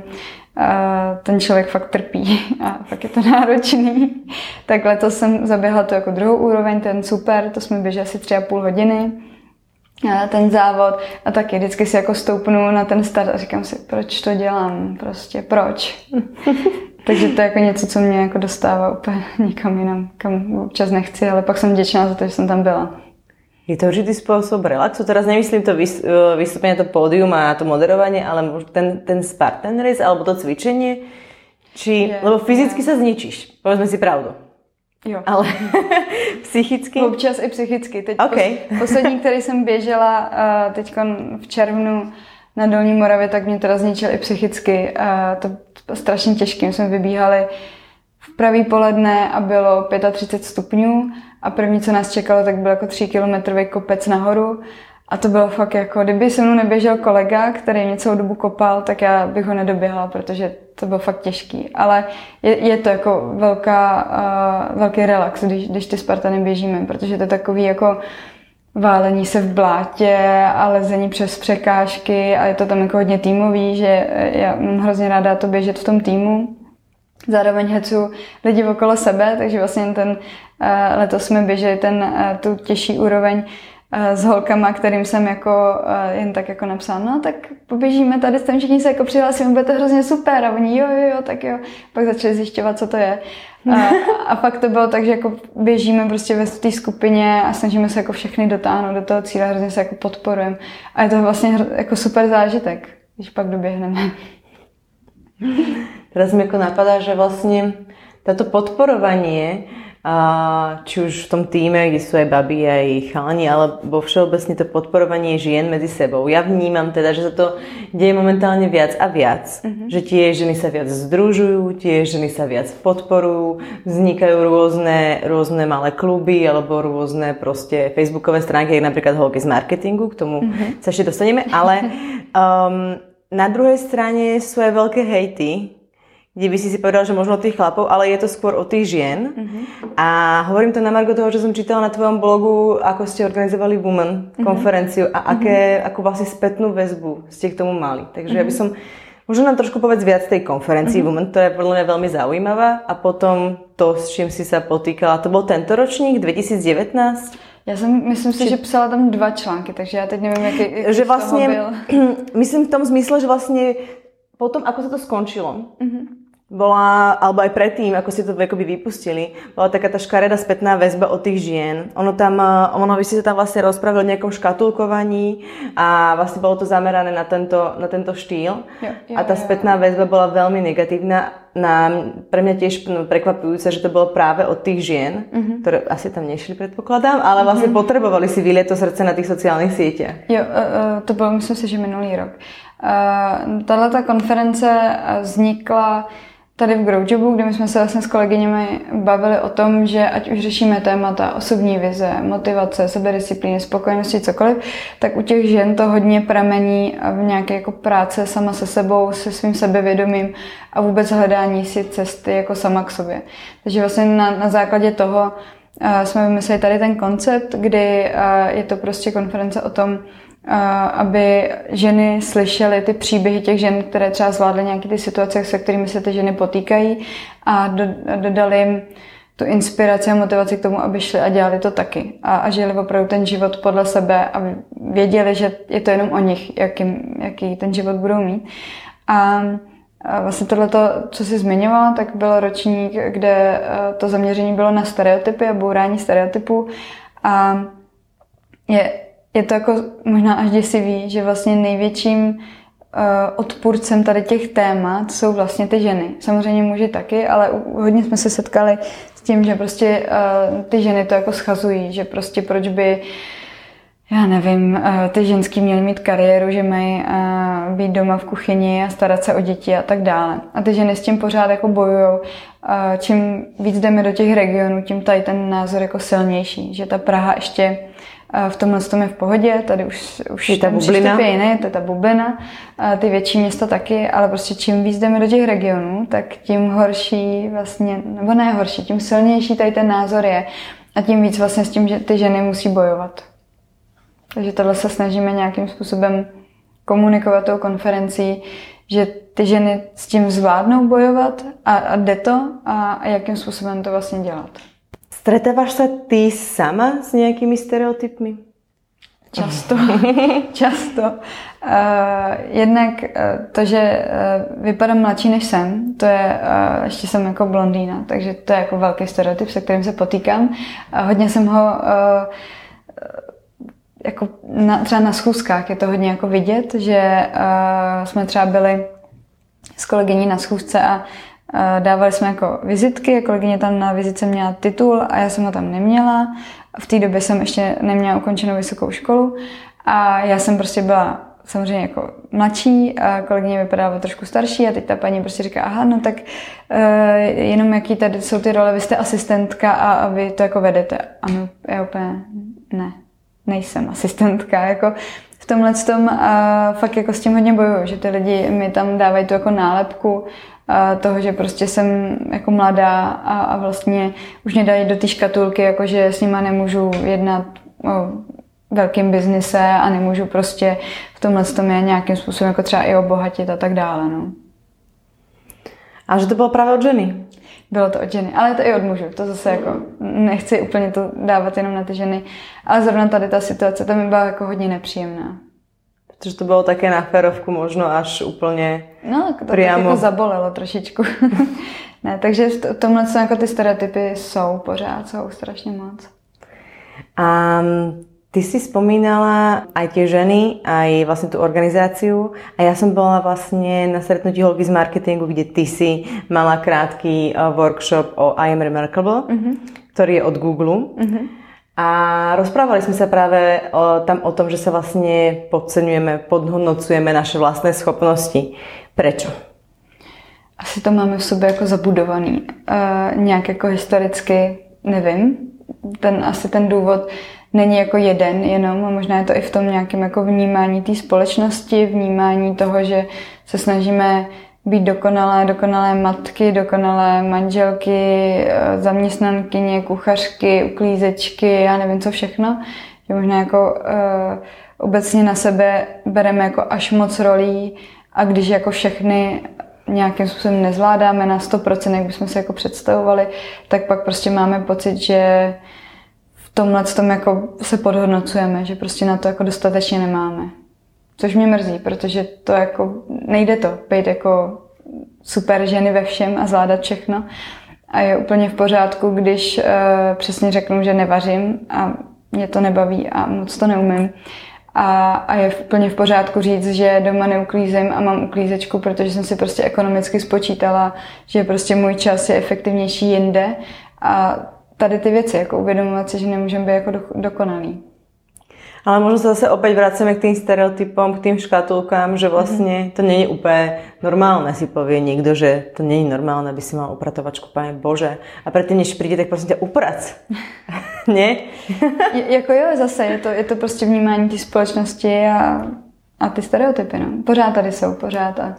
ten člověk fakt trpí a fakt je to náročný. tak letos jsem zaběhla to jako druhou úroveň, ten super, to jsme běželi asi tři a půl hodiny ten závod a taky vždycky si jako stoupnu na ten start a říkám si, proč to dělám, prostě proč. Takže to je jako něco, co mě jako dostává úplně nikam jinam, kam občas nechci, ale pak jsem vděčná za to, že jsem tam byla.
Je to určitý spôsob relaxu. Teraz nemyslím to e, vystúpenie, to pódium a to moderovanie, ale ten, ten Spartan race alebo to cvičenie. Či, je, lebo fyzicky je. sa zničíš, povedzme si pravdu.
Jo.
Ale psychicky?
Občas i psychicky. Teď okay. pos, poslední, který jsem běžela uh, teď v červnu na Dolní Moravě, tak mě teda zničil i psychicky. Uh, to bylo strašně těžké. My jsme vybíhali v pravý poledne a bylo 35 stupňů a první, co nás čekalo, tak byl jako 3 kilometrový kopec nahoru. A to bylo fakt jako, kdyby se mnou neběžel kolega, který mě celou dobu kopal, tak já bych ho nedoběhla, protože to bylo fakt těžký. Ale je, je to jako velká, uh, velký relax, když, když ty Spartany běžíme, protože to je takový jako válení se v blátě a lezení přes překážky a je to tam jako hodně týmový, že já mám hrozně ráda to běžet v tom týmu. Zároveň hecu lidi okolo sebe, takže vlastně ten eh, letos jsme běželi ten, eh, tu těžší úroveň eh, s holkama, kterým jsem jako jen tak jako napsala, no tak poběžíme tady, s tím všichni se jako přihlásíme, bude to hrozně super a oni jo, jo, jo, tak jo. Pak začali zjišťovat, co to je. A, a pak to bylo tak, že jako běžíme prostě ve té skupině a snažíme se jako všechny dotáhnout do toho cíle, hrozně se jako podporujeme. A je to vlastně jako super zážitek, když pak doběhneme.
Teraz mi jako napadá, že vlastně tato podporovanie a či už v tom týme, kde sú aj baby, aj chalani, alebo všeobecne to podporovanie žien medzi sebou. Ja vnímam teda, že sa to deje momentálne viac a viac. Mm-hmm. Že tie ženy sa viac združujú, tie ženy sa viac podporujú, vznikajú rôzne, rôzne malé kluby alebo rôzne proste facebookové stránky, ako napríklad holky z marketingu, k tomu mm-hmm. sa ešte dostaneme, ale um, na druhej strane sú aj veľké hejty, kde by si si povedal, že možno tých chlapov, ale je to skôr o tých žien. Uh-huh. A hovorím to na margo toho, že som čítala na tvojom blogu, ako ste organizovali Women uh-huh. konferenciu a aké, uh-huh. ako vlastne spätnú väzbu ste k tomu mali. Takže uh-huh. ja by som, možno nám trošku povedz viac tej konferencii uh-huh. Women, ktorá je podľa mňa veľmi zaujímavá a potom to, s čím si sa potýkala. To bol tento ročník, 2019?
Já jsem, myslím si, že psala tam dva články, takže já teď nevím, jaký, jaký
že vlastně, byl. myslím v tom zmysle, že vlastně potom, ako sa to skončilo, uh-huh bola, alebo aj predtým, ako ste to akoby vypustili, bola taká tá škaredá spätná väzba od tých žien. Ono tam, eh, ono vy ste sa tam vlastne rozprávali o nejakom škatulkovaní a vlastne bolo to zamerané na tento, na tento štýl. Jo, jo, a tá spätná väzba bola veľmi negatívna. Na, pre mňa tiež no, prekvapujúce, že to bolo práve od tých žien, mm-hmm. ktoré asi tam nešli, predpokladám, ale vlastne mm-hmm. potrebovali si vylieť to srdce na tých sociálnych sieťach.
Jo, uh, uh, to bylo, myslím si, že minulý rok. Uh, Tahle konference vznikla tady v Growjobu, kde my jsme se vlastně s kolegyněmi bavili o tom, že ať už řešíme témata osobní vize, motivace, sebedisciplíny, spokojenosti, cokoliv, tak u těch žen to hodně pramení v nějaké jako práce sama se sebou, se svým sebevědomím a vůbec hledání si cesty jako sama k sobě. Takže vlastně na, na základě toho uh, jsme vymysleli tady ten koncept, kdy uh, je to prostě konference o tom, aby ženy slyšely ty příběhy těch žen, které třeba zvládly nějaké ty situace, se kterými se ty ženy potýkají a do, dodali jim tu inspiraci a motivaci k tomu, aby šli a dělali to taky. A, a žili opravdu ten život podle sebe a věděli, že je to jenom o nich, jaký, jaký ten život budou mít. A, vlastně tohle, co jsi zmiňovala, tak byl ročník, kde to zaměření bylo na stereotypy a bourání stereotypů. A je je to jako možná až děsivý, že vlastně největším uh, odpůrcem tady těch témat jsou vlastně ty ženy. Samozřejmě muži taky, ale hodně jsme se setkali s tím, že prostě uh, ty ženy to jako schazují, že prostě proč by já nevím, uh, ty ženský měly mít kariéru, že mají být doma v kuchyni a starat se o děti a tak dále. A ty ženy s tím pořád jako bojují. Čím víc jdeme do těch regionů, tím tady ten názor jako silnější, že ta Praha ještě v tomhle tom je v pohodě, tady už, už
je ta bublina.
je jiný, to je ta bublina, ty větší města taky, ale prostě čím víc jdeme do těch regionů, tak tím horší vlastně, nebo ne horší, tím silnější tady ten názor je a tím víc vlastně s tím, že ty ženy musí bojovat. Takže tohle se snažíme nějakým způsobem komunikovat tou konferencí, že ty ženy s tím zvládnou bojovat a, a jde to a, a jakým způsobem to vlastně dělat.
Stretávaš sa ty sama s nejakými stereotypmi?
Často, často. Uh, jednak uh, to, že uh, vypadám mladší než jsem, to je, uh, ještě jsem jako blondýna, takže to je jako velký stereotyp, se kterým se potýkám. Uh, hodně jsem ho uh, jako na, třeba na schůzkách je to hodně jako vidět, že uh, jsme třeba byli s kolegyní na schůzce a Dávali jsme jako vizitky, kolegyně tam na vizitce měla titul a já jsem ho tam neměla. V té době jsem ještě neměla ukončenou vysokou školu a já jsem prostě byla samozřejmě jako mladší a kolegyně vypadala trošku starší a teď ta paní prostě říká, aha, no tak uh, jenom jaký tady jsou ty role, vy jste asistentka a, a vy to jako vedete. A no, já úplně ne, nejsem asistentka, jako v tomhle tom uh, fakt jako s tím hodně bojuju, že ty lidi mi tam dávají tu jako nálepku toho, že prostě jsem jako mladá a, a vlastně už mě dají do té škatulky, jako že s nima nemůžu jednat o velkým biznise a nemůžu prostě v tomhle tom je nějakým způsobem jako třeba i obohatit a tak dále. No.
A že to bylo právě od ženy?
Bylo to od ženy, ale to i od mužů. To zase jako nechci úplně to dávat jenom na ty ženy, ale zrovna tady ta situace, to mi byla jako hodně nepříjemná.
Protože to bylo také na férovku možno až úplně
No, to priamo. jako zabolelo trošičku. ne, takže v tomhle jsou jako ty stereotypy jsou pořád, jsou strašně moc.
A Ty si spomínala aj tie ženy, aj vlastne tú organizáciu a ja som bola vlastne na stretnutí holky z marketingu, kde ty si mala krátky uh, workshop o I am remarkable, uh-huh. ktorý je od Google. Uh-huh. A rozprávali sme sa práve o, tam o tom, že sa vlastne podceňujeme, podhodnocujeme naše vlastné schopnosti. Prečo?
Asi to máme v sobě jako zabudovaný. Uh, nějak jako historicky, nevím. Ten, asi ten důvod není jako jeden jenom a možná je to i v tom nějakém jako vnímání té společnosti, vnímání toho, že se snažíme být dokonalé, dokonalé matky, dokonalé manželky, eh, zaměstnankyně, kuchařky, uklízečky, já nevím co všechno. Že možná jako uh, obecně na sebe bereme jako až moc rolí a když jako všechny nějakým způsobem nezvládáme na 100%, jak bychom si jako představovali, tak pak prostě máme pocit, že tomhle tom jako se podhodnocujeme, že prostě na to jako dostatečně nemáme. Což mě mrzí, protože to jako nejde to, být jako super ženy ve všem a zvládat všechno. A je úplně v pořádku, když uh, přesně řeknu, že nevařím a mě to nebaví a moc to neumím. A, a je úplně v pořádku říct, že doma neuklízím a mám uklízečku, protože jsem si prostě ekonomicky spočítala, že prostě můj čas je efektivnější jinde. A tady ty věci, jako uvědomovat si, že nemůžeme být jako do, dokonalý.
Ale možno sa zase opäť vraceme k tým stereotypom, k tým škatulkám, že vlastne to není úplne normálne, si povie niekto, že to není normálne, aby si mal upratovačku, pane Bože. A predtým, než príde, tak prosím ťa, uprac. ne?
Je, jako jo, zase, je to, je to prostě vnímání té společnosti a, a ty stereotypy, no. Pořád tady jsou, pořád a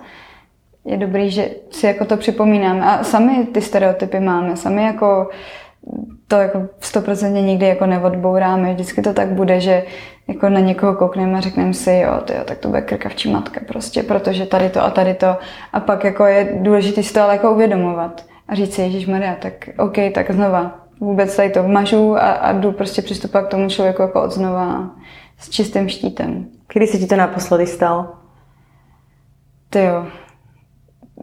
je dobrý, že si jako to připomínáme. A sami ty stereotypy máme, sami jako to jako stoprocentně nikdy jako neodbouráme. Vždycky to tak bude, že jako na někoho koukneme a řekneme si, jo, tyjo, tak to bude krkavčí matka prostě, protože tady to a tady to. A pak jako je důležité si to ale jako uvědomovat a říct si, Ježíš Maria, tak OK, tak znova. Vůbec tady to mažu a, a jdu prostě přistupovat k tomu člověku jako od znova s čistým štítem.
Kdy se ti to naposledy stalo?
Ty jo,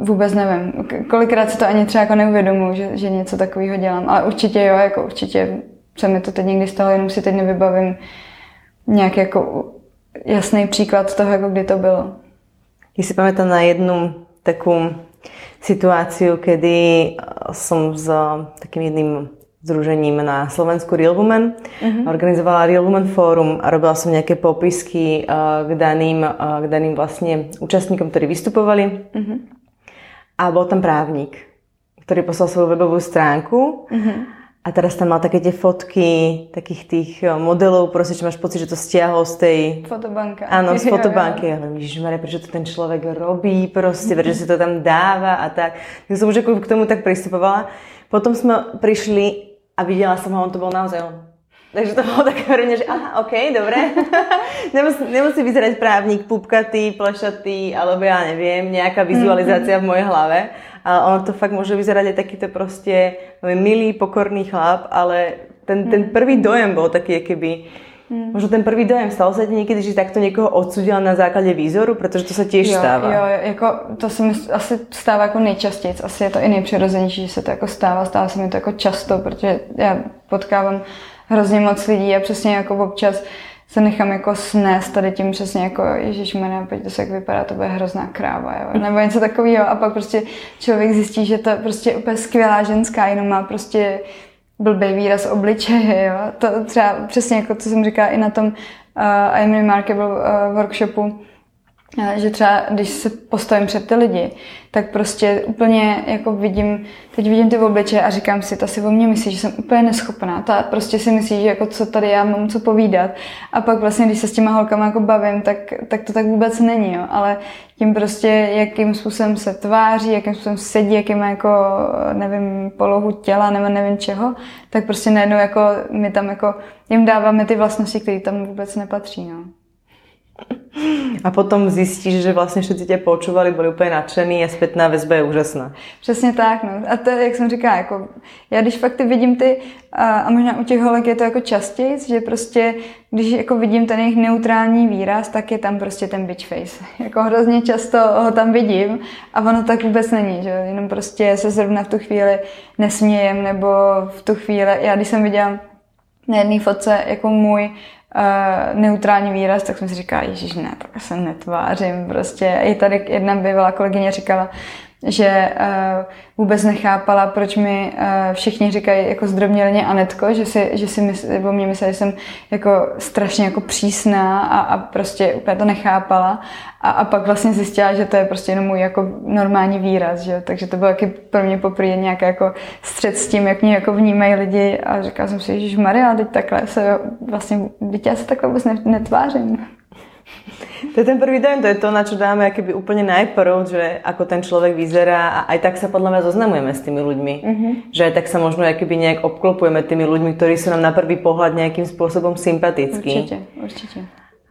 vůbec nevím. Kolikrát se to ani třeba jako neuvědomuji, že, že něco takového dělám. Ale určitě jo, jako určitě se mi to teď někdy stalo, jenom si teď nevybavím nějaký jako jasný příklad toho, jako kdy to bylo.
Já si pamätám na jednu takovou situáciu, kedy som s takým jedným združením na Slovensku Real Woman. Uh-huh. Organizovala Real Woman Forum a robila som nejaké popisky k daným, k daným vlastne účastníkom, ktorí vystupovali. Uh-huh a bol tam právnik, ktorý poslal svoju webovú stránku mm-hmm. a teraz tam mal také tie fotky takých tých eh, modelov, proste, čo máš pocit, že to stiahol z tej...
Fotobanka.
Áno, z fotobanky. Ja hovorím, Ježišmarja, prečo to ten človek robí proste, prečo si to tam dáva a tak. Tak som už k tomu tak pristupovala. Potom sme prišli a videla som ho, on to bol naozaj on. Takže to bolo také prvne, že aha, OK, dobre. nemusí, nemusí vyzerať právnik pupkatý, plešatý, alebo ja neviem, nejaká vizualizácia v mojej hlave. Ale ono to fakt môže vyzerať aj takýto proste milý, pokorný chlap, ale ten, ten prvý dojem bol taký, keby Hmm. Možno ten prvý dojem, stalo se ti někdy, že takto někoho odsudila na základě výzoru, protože to se těž
jo,
stává.
Jo, jako to se mi asi stává jako nejčastěji, asi je to i nejpřirozenější, že se to jako stává, stává se mi to jako často, protože já potkávám hrozně moc lidí a přesně jako občas se nechám jako snést tady tím přesně jako Ježíš jmené, pojď to jak vypadá, to bude hrozná kráva, jo? nebo něco takového a pak prostě člověk zjistí, že to prostě úplně skvělá ženská, jenom má prostě blbý výraz obličeje, jo? to třeba přesně jako co jsem říkala i na tom uh, I am Remarkable uh, workshopu, že třeba, když se postavím před ty lidi, tak prostě úplně jako vidím, teď vidím ty obličeje a říkám si, ta si o mě myslí, že jsem úplně neschopná, ta prostě si myslí, že jako co tady já mám co povídat a pak vlastně, když se s těma holkama jako bavím, tak, tak to tak vůbec není, jo. ale tím prostě, jakým způsobem se tváří, jakým způsobem sedí, jakým má jako, nevím, polohu těla nebo nevím čeho, tak prostě najednou jako my tam jako jim dáváme ty vlastnosti, které tam vůbec nepatří, no.
A potom zjistíš, že vlastně všetci tě počúvali, byli úplně nadšení a zpětná väzba je úžasná.
Přesně tak, no. A to, jak jsem říkala, jako, já když fakt ty vidím ty, a, a možná u těch holek je to jako častěji, že prostě, když jako vidím ten jejich neutrální výraz, tak je tam prostě ten bitch face. Jako hrozně často ho tam vidím a ono tak vůbec není, že jenom prostě se zrovna v tu chvíli nesmějem, nebo v tu chvíli, já když jsem viděla na jedné fotce jako můj uh, neutrální výraz, tak jsem si říkala, ježiš, ne, tak se netvářím. Prostě i tady jedna bývalá kolegyně říkala, že uh, vůbec nechápala, proč mi uh, všichni říkají jako zdrobněleně Anetko, že si, že si mysl, o mě mysleli, že jsem jako strašně jako přísná a, a prostě úplně to nechápala. A, a pak vlastně zjistila, že to je prostě jenom můj jako normální výraz, že? takže to bylo taky pro mě poprvé nějaký jako střed s tím, jak mě jako vnímají lidi a říkala jsem si, že Maria, teď takhle se vlastně, teď já se takhle vůbec netvářím.
To je ten prvý den, to je to, na čo dáme akoby úplne najprv, že ako ten človek vyzerá a aj tak sa podľa mňa zoznamujeme s tými ľuďmi. Mm-hmm. Že aj tak sa možno akoby nejak obklopujeme tými ľuďmi, ktorí sú nám na prvý pohľad nejakým spôsobom sympatickí.
Určite, určite.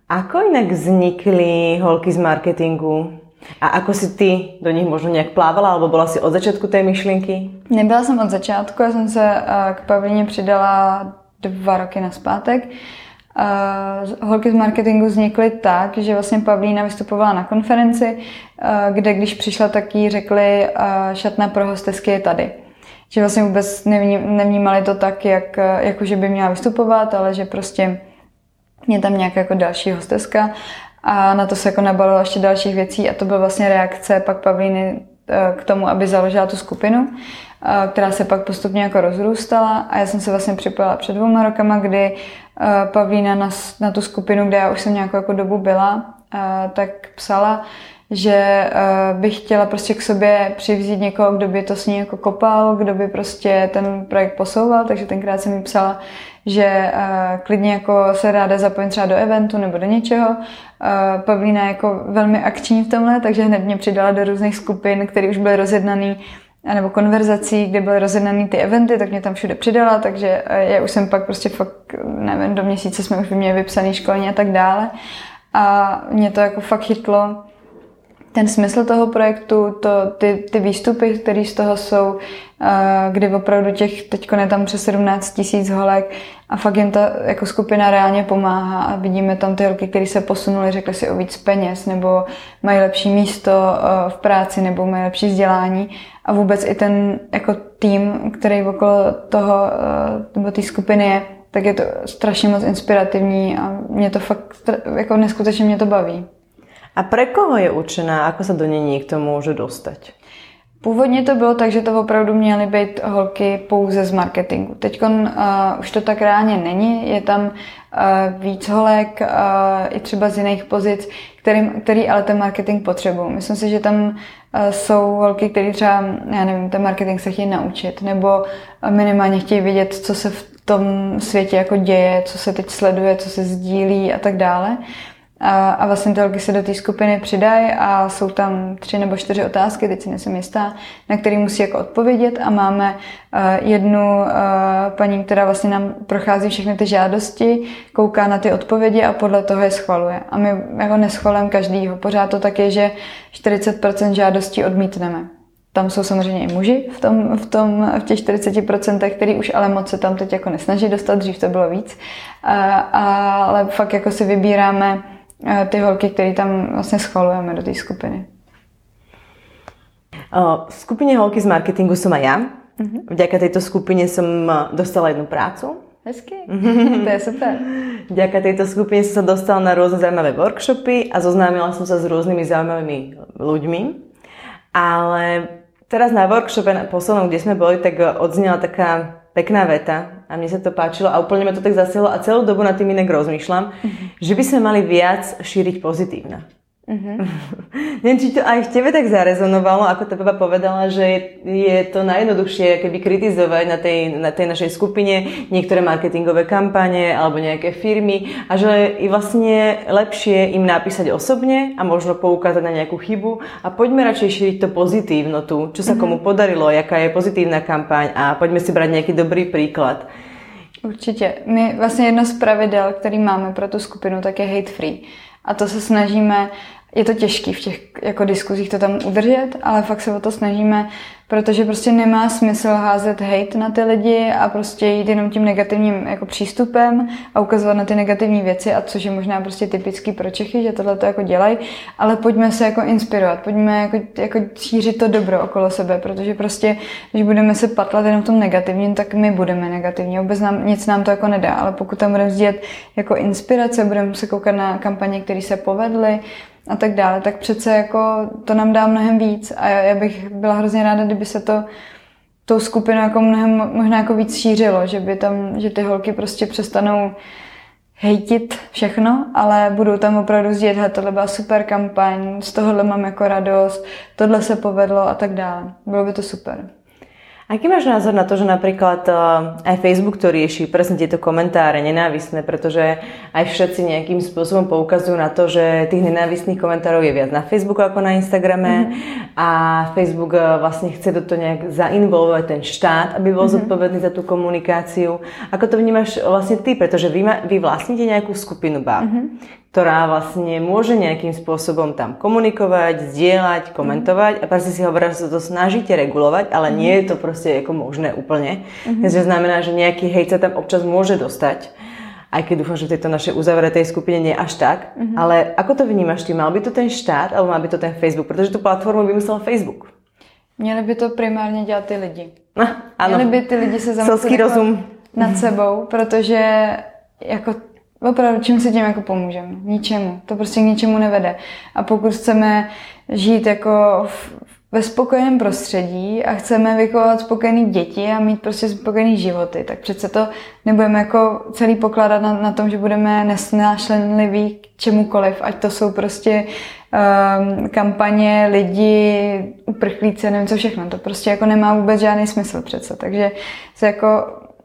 Ako inak vznikli holky z marketingu? A ako si ty do nich možno nějak plávala, alebo byla si od začátku té myšlenky?
Nebyla jsem od začátku, já jsem se eh, k Pavlíně přidala dva roky naspátek. Uh, holky z marketingu vznikly tak, že vlastně Pavlína vystupovala na konferenci, kde když přišla, tak jí řekli, šatna pro hostesky je tady. Že vlastně vůbec nevnímali to tak, jak, jako že by měla vystupovat, ale že prostě je tam nějaká jako další hosteska a na to se jako nabalilo ještě dalších věcí a to byla vlastně reakce pak Pavlíny k tomu, aby založila tu skupinu, která se pak postupně jako rozrůstala a já jsem se vlastně připojila před dvěma rokama, kdy Pavlína na, na tu skupinu, kde já už jsem nějakou jako dobu byla, tak psala, že bych chtěla prostě k sobě přivzít někoho, kdo by to s ní jako kopal, kdo by prostě ten projekt posouval, takže tenkrát jsem mi psala, že klidně jako se ráda zapojím třeba do eventu nebo do něčeho. Pavlína je jako velmi akční v tomhle, takže hned mě přidala do různých skupin, které už byly rozjednaný nebo konverzací, kde byly rozjednaný ty eventy, tak mě tam všude přidala, takže já už jsem pak prostě fakt, nevím, do měsíce jsme už měli vypsaný školení a tak dále. A mě to jako fakt chytlo ten smysl toho projektu, to, ty, ty výstupy, které z toho jsou, kdy opravdu těch, teď je tam přes 17 tisíc holek a fakt jim ta jako skupina reálně pomáhá a vidíme tam ty holky, které se posunuly, řekly si o víc peněz nebo mají lepší místo v práci nebo mají lepší vzdělání a vůbec i ten jako tým, který okolo toho nebo té skupiny je, tak je to strašně moc inspirativní a mě to fakt, jako neskutečně mě to baví.
A pre koho je určená? Ako sa do něj někdo může dostat?
Původně to bylo tak, že to opravdu měly být holky pouze z marketingu. Teď uh, už to tak reálně není, je tam uh, víc holek, uh, i třeba z jiných pozic, který, který ale ten marketing potřebují. Myslím si, že tam uh, jsou holky, které třeba, já nevím, ten marketing se chtějí naučit, nebo minimálně chtějí vědět, co se v tom světě jako děje, co se teď sleduje, co se sdílí a tak dále. A, a vlastně ty holky se do té skupiny přidají a jsou tam tři nebo čtyři otázky, teď si nejsem jistá, na které musí jako odpovědět a máme uh, jednu uh, paní, která vlastně nám prochází všechny ty žádosti, kouká na ty odpovědi a podle toho je schvaluje. A my jako neschvalujeme každýho. Pořád to tak je, že 40% žádostí odmítneme. Tam jsou samozřejmě i muži v, tom, v, tom, v těch 40%, který už ale moc se tam teď jako nesnaží dostat, dřív to bylo víc. A, ale fakt jako si vybíráme ty holky, které tam vlastně schvalujeme do té skupiny.
V skupině holky z marketingu som aj ja. Mm-hmm. Vďaka tejto skupine som dostala jednu prácu.
Hezky, to je super.
Vďaka tejto skupine som sa dostala na rôzne zaujímavé workshopy a zoznámila som sa s rôznymi zaujímavými ľuďmi. Ale teraz na workshope na poslednom, kde sme boli, tak odznela taká pekná veta a mne sa to páčilo a úplne ma to tak zasiahlo a celú dobu nad tým inak rozmýšľam, mm-hmm. že by sme mali viac šíriť pozitívne. Mm-hmm. Neviem, či to aj v tebe tak zarezonovalo, ako to Baba povedala, že je to najjednoduchšie keby kritizovať na tej, na tej našej skupine niektoré marketingové kampane alebo nejaké firmy a že je vlastne lepšie im napísať osobne a možno poukázať na nejakú chybu a poďme radšej šíriť to pozitívno tu, čo sa mm-hmm. komu podarilo, jaká je pozitívna kampaň a poďme si brať nejaký dobrý príklad.
Určitě. My vlastně jedno z pravidel, který máme pro tu skupinu, tak je hate free. A to se snažíme je to těžké v těch jako diskuzích to tam udržet, ale fakt se o to snažíme, protože prostě nemá smysl házet hate na ty lidi a prostě jít jenom tím negativním jako přístupem a ukazovat na ty negativní věci, a což je možná prostě typický pro Čechy, že tohle to jako dělají, ale pojďme se jako inspirovat, pojďme jako, jako šířit to dobro okolo sebe, protože prostě, když budeme se patlat jenom v tom negativním, tak my budeme negativní, vůbec nám, nic nám to jako nedá, ale pokud tam budeme sdílet jako inspirace, budeme se koukat na kampaně, které se povedly, a tak dále, tak přece jako to nám dá mnohem víc a já, bych byla hrozně ráda, kdyby se to tou skupinou jako mnohem možná jako víc šířilo, že by tam, že ty holky prostě přestanou hejtit všechno, ale budou tam opravdu sdílet, tohle byla super kampaň, z tohohle mám jako radost, tohle se povedlo a tak dále. Bylo by to super.
Aký máš názor na to, že napríklad eh, aj Facebook to rieši presne tieto komentáre nenávisné, pretože aj všetci nejakým spôsobom poukazujú na to, že tých nenávistných komentárov je viac na Facebooku ako na Instagrame mm-hmm. a Facebook eh, vlastne chce do toho nejak zainvolovať ten štát, aby bol mm-hmm. zodpovedný za tú komunikáciu. Ako to vnímaš vlastne ty, pretože vy, vy vlastníte nejakú skupinu báb, mm-hmm ktorá vlastne môže nejakým spôsobom tam komunikovať, zdieľať, komentovať a proste si hovorí, že sa to snažíte regulovať, ale nie je to proste ako možné úplne. Mm-hmm. Takže znamená, že nejaký hejt sa tam občas môže dostať aj keď dúfam, že v tejto našej uzavretej skupine nie až tak. Mm-hmm. Ale ako to vnímaš ty? Mal by to ten štát, alebo mal by to ten Facebook? Protože tu platformu vymyslel Facebook.
Měli by to primárně dělat ty lidi. No, ano. Měli by ty lidi se zamyslet rozum. nad sebou, protože jako Opravdu, čím si tím jako pomůžeme? Ničemu. To prostě k ničemu nevede. A pokud chceme žít jako v, ve spokojeném prostředí a chceme vychovat spokojený děti a mít prostě spokojený životy, tak přece to nebudeme jako celý pokládat na, na tom, že budeme nesnášlenliví k čemukoliv, ať to jsou prostě um, kampaně, lidi, uprchlíci, nevím co všechno. To prostě jako nemá vůbec žádný smysl přece. Takže se jako,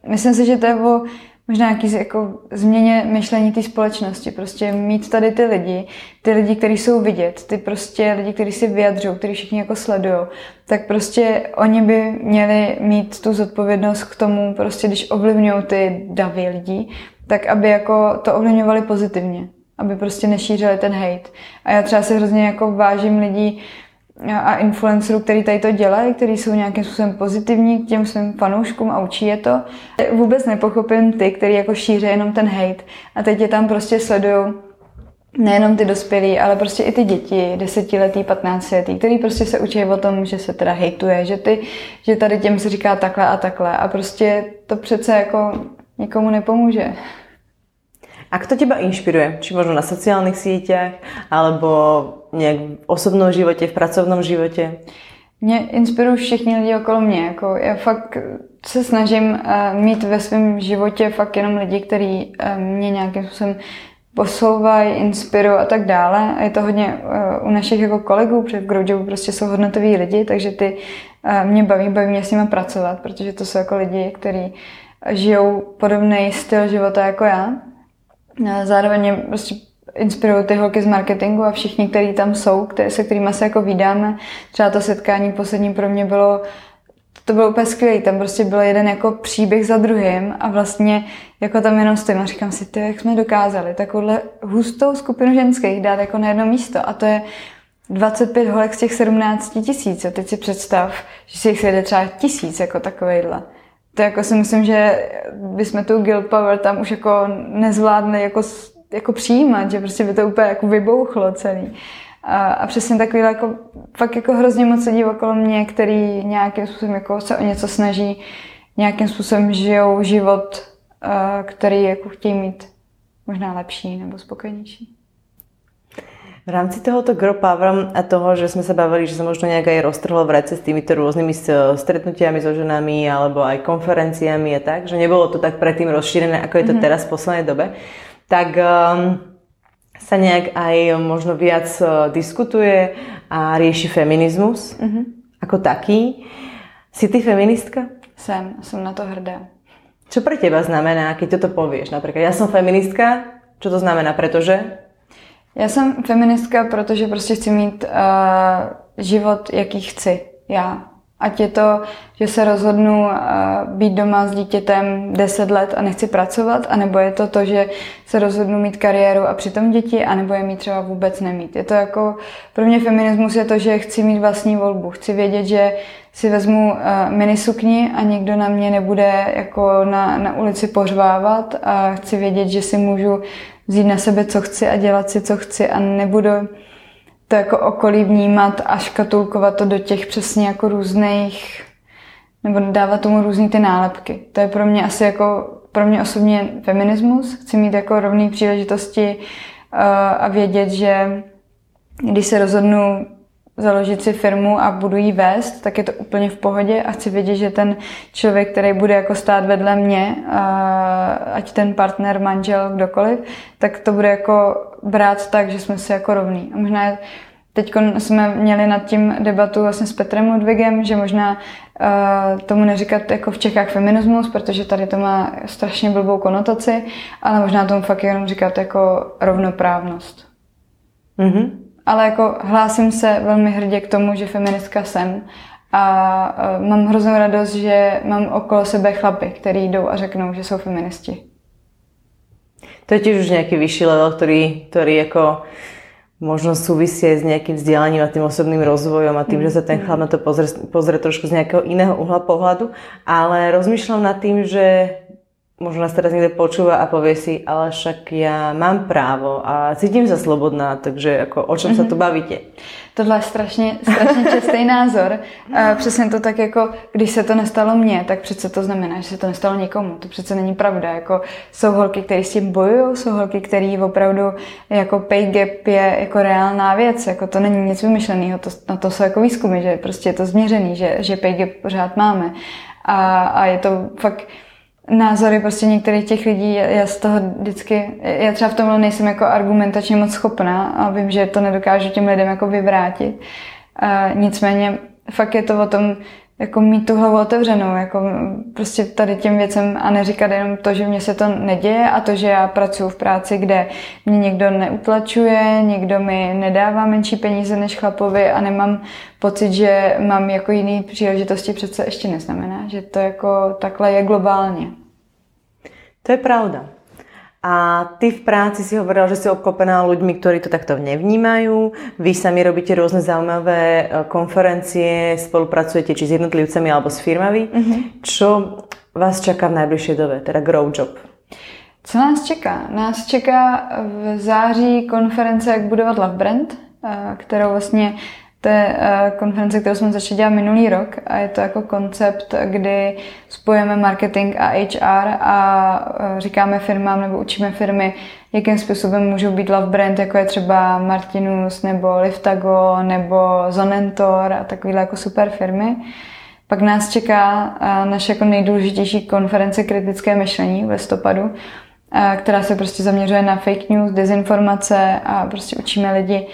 myslím si, že to je o možná nějaký jako změně myšlení té společnosti. Prostě mít tady ty lidi, ty lidi, kteří jsou vidět, ty prostě lidi, kteří si vyjadřují, kteří všichni jako sledují, tak prostě oni by měli mít tu zodpovědnost k tomu, prostě když ovlivňují ty davy lidí, tak aby jako to ovlivňovali pozitivně aby prostě nešířili ten hate. A já třeba se hrozně jako vážím lidí, a influencerů, který tady to dělají, který jsou nějakým způsobem pozitivní k těm svým fanouškům a učí je to. Vůbec nepochopím ty, který jako šíří jenom ten hate a teď je tam prostě sledují nejenom ty dospělí, ale prostě i ty děti, desetiletý, patnáctiletý, který prostě se učí o tom, že se teda hejtuje, že, ty, že tady těm se říká takhle a takhle a prostě to přece jako nikomu nepomůže.
A kto teba inšpiruje? Či možno na sociálnych sieťach, alebo nějak v osobnom životě, v pracovnom životě?
Mě inspirují všichni lidi okolo mě. Jako já fakt se snažím uh, mít ve svém životě fakt jenom lidi, kteří uh, mě nějakým způsobem posouvají, inspirují a tak dále. A je to hodně uh, u našich jako kolegů, protože v Growjobu prostě jsou hodnotoví lidi, takže ty mě baví, baví mě s nimi pracovat, protože to jsou jako lidi, kteří žijou podobný styl života jako já. Zároveň mě prostě inspirují ty holky z marketingu a všichni, kteří tam jsou, který, se kterými se jako vydáme. Třeba to setkání poslední pro mě bylo to bylo úplně skvělé, tam prostě byl jeden jako příběh za druhým a vlastně jako tam jenom stojím a říkám si, ty, jak jsme dokázali takovouhle hustou skupinu ženských dát jako na jedno místo a to je 25 holek z těch 17 tisíc. A teď si představ, že si jich sejde třeba tisíc jako takovejhle to jako si myslím, že bychom tu guild power tam už jako nezvládli jako, jako přijímat, že prostě by to úplně jako vybouchlo celý. A, a přesně takový jako, fakt jako hrozně moc lidí okolo mě, který nějakým způsobem jako se o něco snaží, nějakým způsobem žijou život, který jako chtějí mít možná lepší nebo spokojnější.
V rámci tohoto Grow Power a toho, že sme sa bavili, že sa možno nejak aj roztrhlo v rece s týmito rôznymi stretnutiami so ženami alebo aj konferenciami a tak, že nebolo to tak predtým rozšírené, ako je to mm-hmm. teraz v poslednej dobe, tak um, sa nejak aj možno viac e, diskutuje a rieši feminizmus mm-hmm. ako taký. Si ty feministka?
Jsem, jsem na to hrdá.
Čo pre teba znamená, keď toto povieš? Napríklad, ja som feministka, čo to znamená, pretože?
Já jsem feministka, protože prostě chci mít uh, život, jaký chci já. Ať je to, že se rozhodnu uh, být doma s dítětem 10 let a nechci pracovat, anebo je to to, že se rozhodnu mít kariéru a přitom děti, anebo je mít třeba vůbec nemít. Je to jako, pro mě feminismus je to, že chci mít vlastní volbu. Chci vědět, že si vezmu uh, minisukni a nikdo na mě nebude jako na, na ulici pořvávat a chci vědět, že si můžu vzít na sebe, co chci a dělat si, co chci a nebudu to jako okolí vnímat a škatulkovat to do těch přesně jako různých, nebo dávat tomu různý ty nálepky. To je pro mě asi jako, pro mě osobně feminismus. Chci mít jako rovné příležitosti uh, a vědět, že když se rozhodnu založit si firmu a budu jí vést, tak je to úplně v pohodě a chci vědět, že ten člověk, který bude jako stát vedle mě, ať ten partner, manžel, kdokoliv, tak to bude jako brát tak, že jsme si jako rovní. A možná Teď jsme měli nad tím debatu vlastně s Petrem Ludvigem, že možná tomu neříkat jako v Čechách feminismus, protože tady to má strašně blbou konotaci, ale možná tomu fakt jenom říkat jako rovnoprávnost. Mm-hmm ale jako hlásím se velmi hrdě k tomu, že feministka jsem a mám hroznou radost, že mám okolo sebe chlapy, který jdou a řeknou, že jsou feministi.
To je tiež už nejaký vyšší level, ktorý, ktorý ako možno súvisí s nejakým vzdelaním a tým osobným rozvojom a tým, že sa ten chlap na to pozrie, pozrie trošku z nejakého iného uhla pohľadu. Ale rozmýšľam nad tým, že možno nás teraz niekto počúva a povie si, ale však ja mám právo a cítím sa slobodná, takže jako o čem mm-hmm. se tu bavíte?
Tohle je strašně, strašně častý názor. Přesně to tak jako, když se to nestalo mně, tak přece to znamená, že se to nestalo nikomu. To přece není pravda. Jako, jsou holky, které s tím bojují, jsou holky, které opravdu jako pay gap je jako reálná věc. Jako to není nic vymyšleného. To, na to jsou jako výzkumy, že prostě je to změřený, že, že pay gap pořád máme. A, a je to fakt názory prostě některých těch lidí, já z toho vždycky, já třeba v tomhle nejsem jako argumentačně moc schopná a vím, že to nedokážu těm lidem jako vyvrátit. Uh, nicméně fakt je to o tom, jako mít tu hlavu otevřenou, jako prostě tady těm věcem a neříkat jenom to, že mně se to neděje a to, že já pracuji v práci, kde mě někdo neutlačuje, někdo mi nedává menší peníze než chlapovi a nemám pocit, že mám jako jiný příležitosti, přece ještě neznamená, že to jako takhle je globálně.
To je pravda. A ty v práci si hovorila, že si obklopená ľuďmi, ktorí to takto nevnímajú. Vy sami robíte rôzne zaujímavé e, konferencie, spolupracujete či s jednotlivcami alebo s firmami. Mm-hmm. Čo vás čaká v najbližšej dobe, teda Grow Job?
Co nás čeká? Nás čeká v září konference Jak budovat Love Brand, e, kterou vlastně je eh, konference, kterou jsme začali dělat minulý rok a je to jako koncept, kdy spojíme marketing a HR a eh, říkáme firmám nebo učíme firmy, jakým způsobem můžou být love brand, jako je třeba Martinus nebo Liftago nebo Zonentor a takovéhle jako super firmy. Pak nás čeká eh, naše jako nejdůležitější konference kritické myšlení v listopadu, která se prostě zaměřuje na fake news, dezinformace a prostě učíme lidi,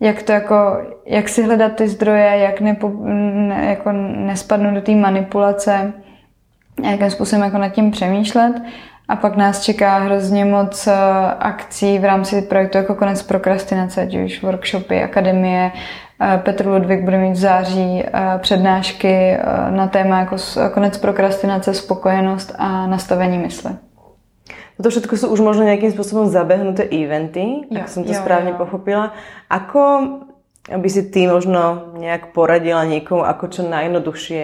jak to jako, jak si hledat ty zdroje, jak nepo, ne, jako nespadnout do té manipulace, jakým způsobem jako nad tím přemýšlet. A pak nás čeká hrozně moc eh, akcí v rámci projektu jako konec prokrastinace, ať už workshopy, akademie. Eh, Petr Ludvík bude mít v září eh, přednášky na téma jako konec prokrastinace, spokojenost a nastavení mysle.
Toto všetko sú už možno nejakým spôsobom zabehnuté eventy, jo, ak som to jo, správne jo. pochopila. Ako aby si ty možno nejak poradila niekomu, ako čo najjednoduchšie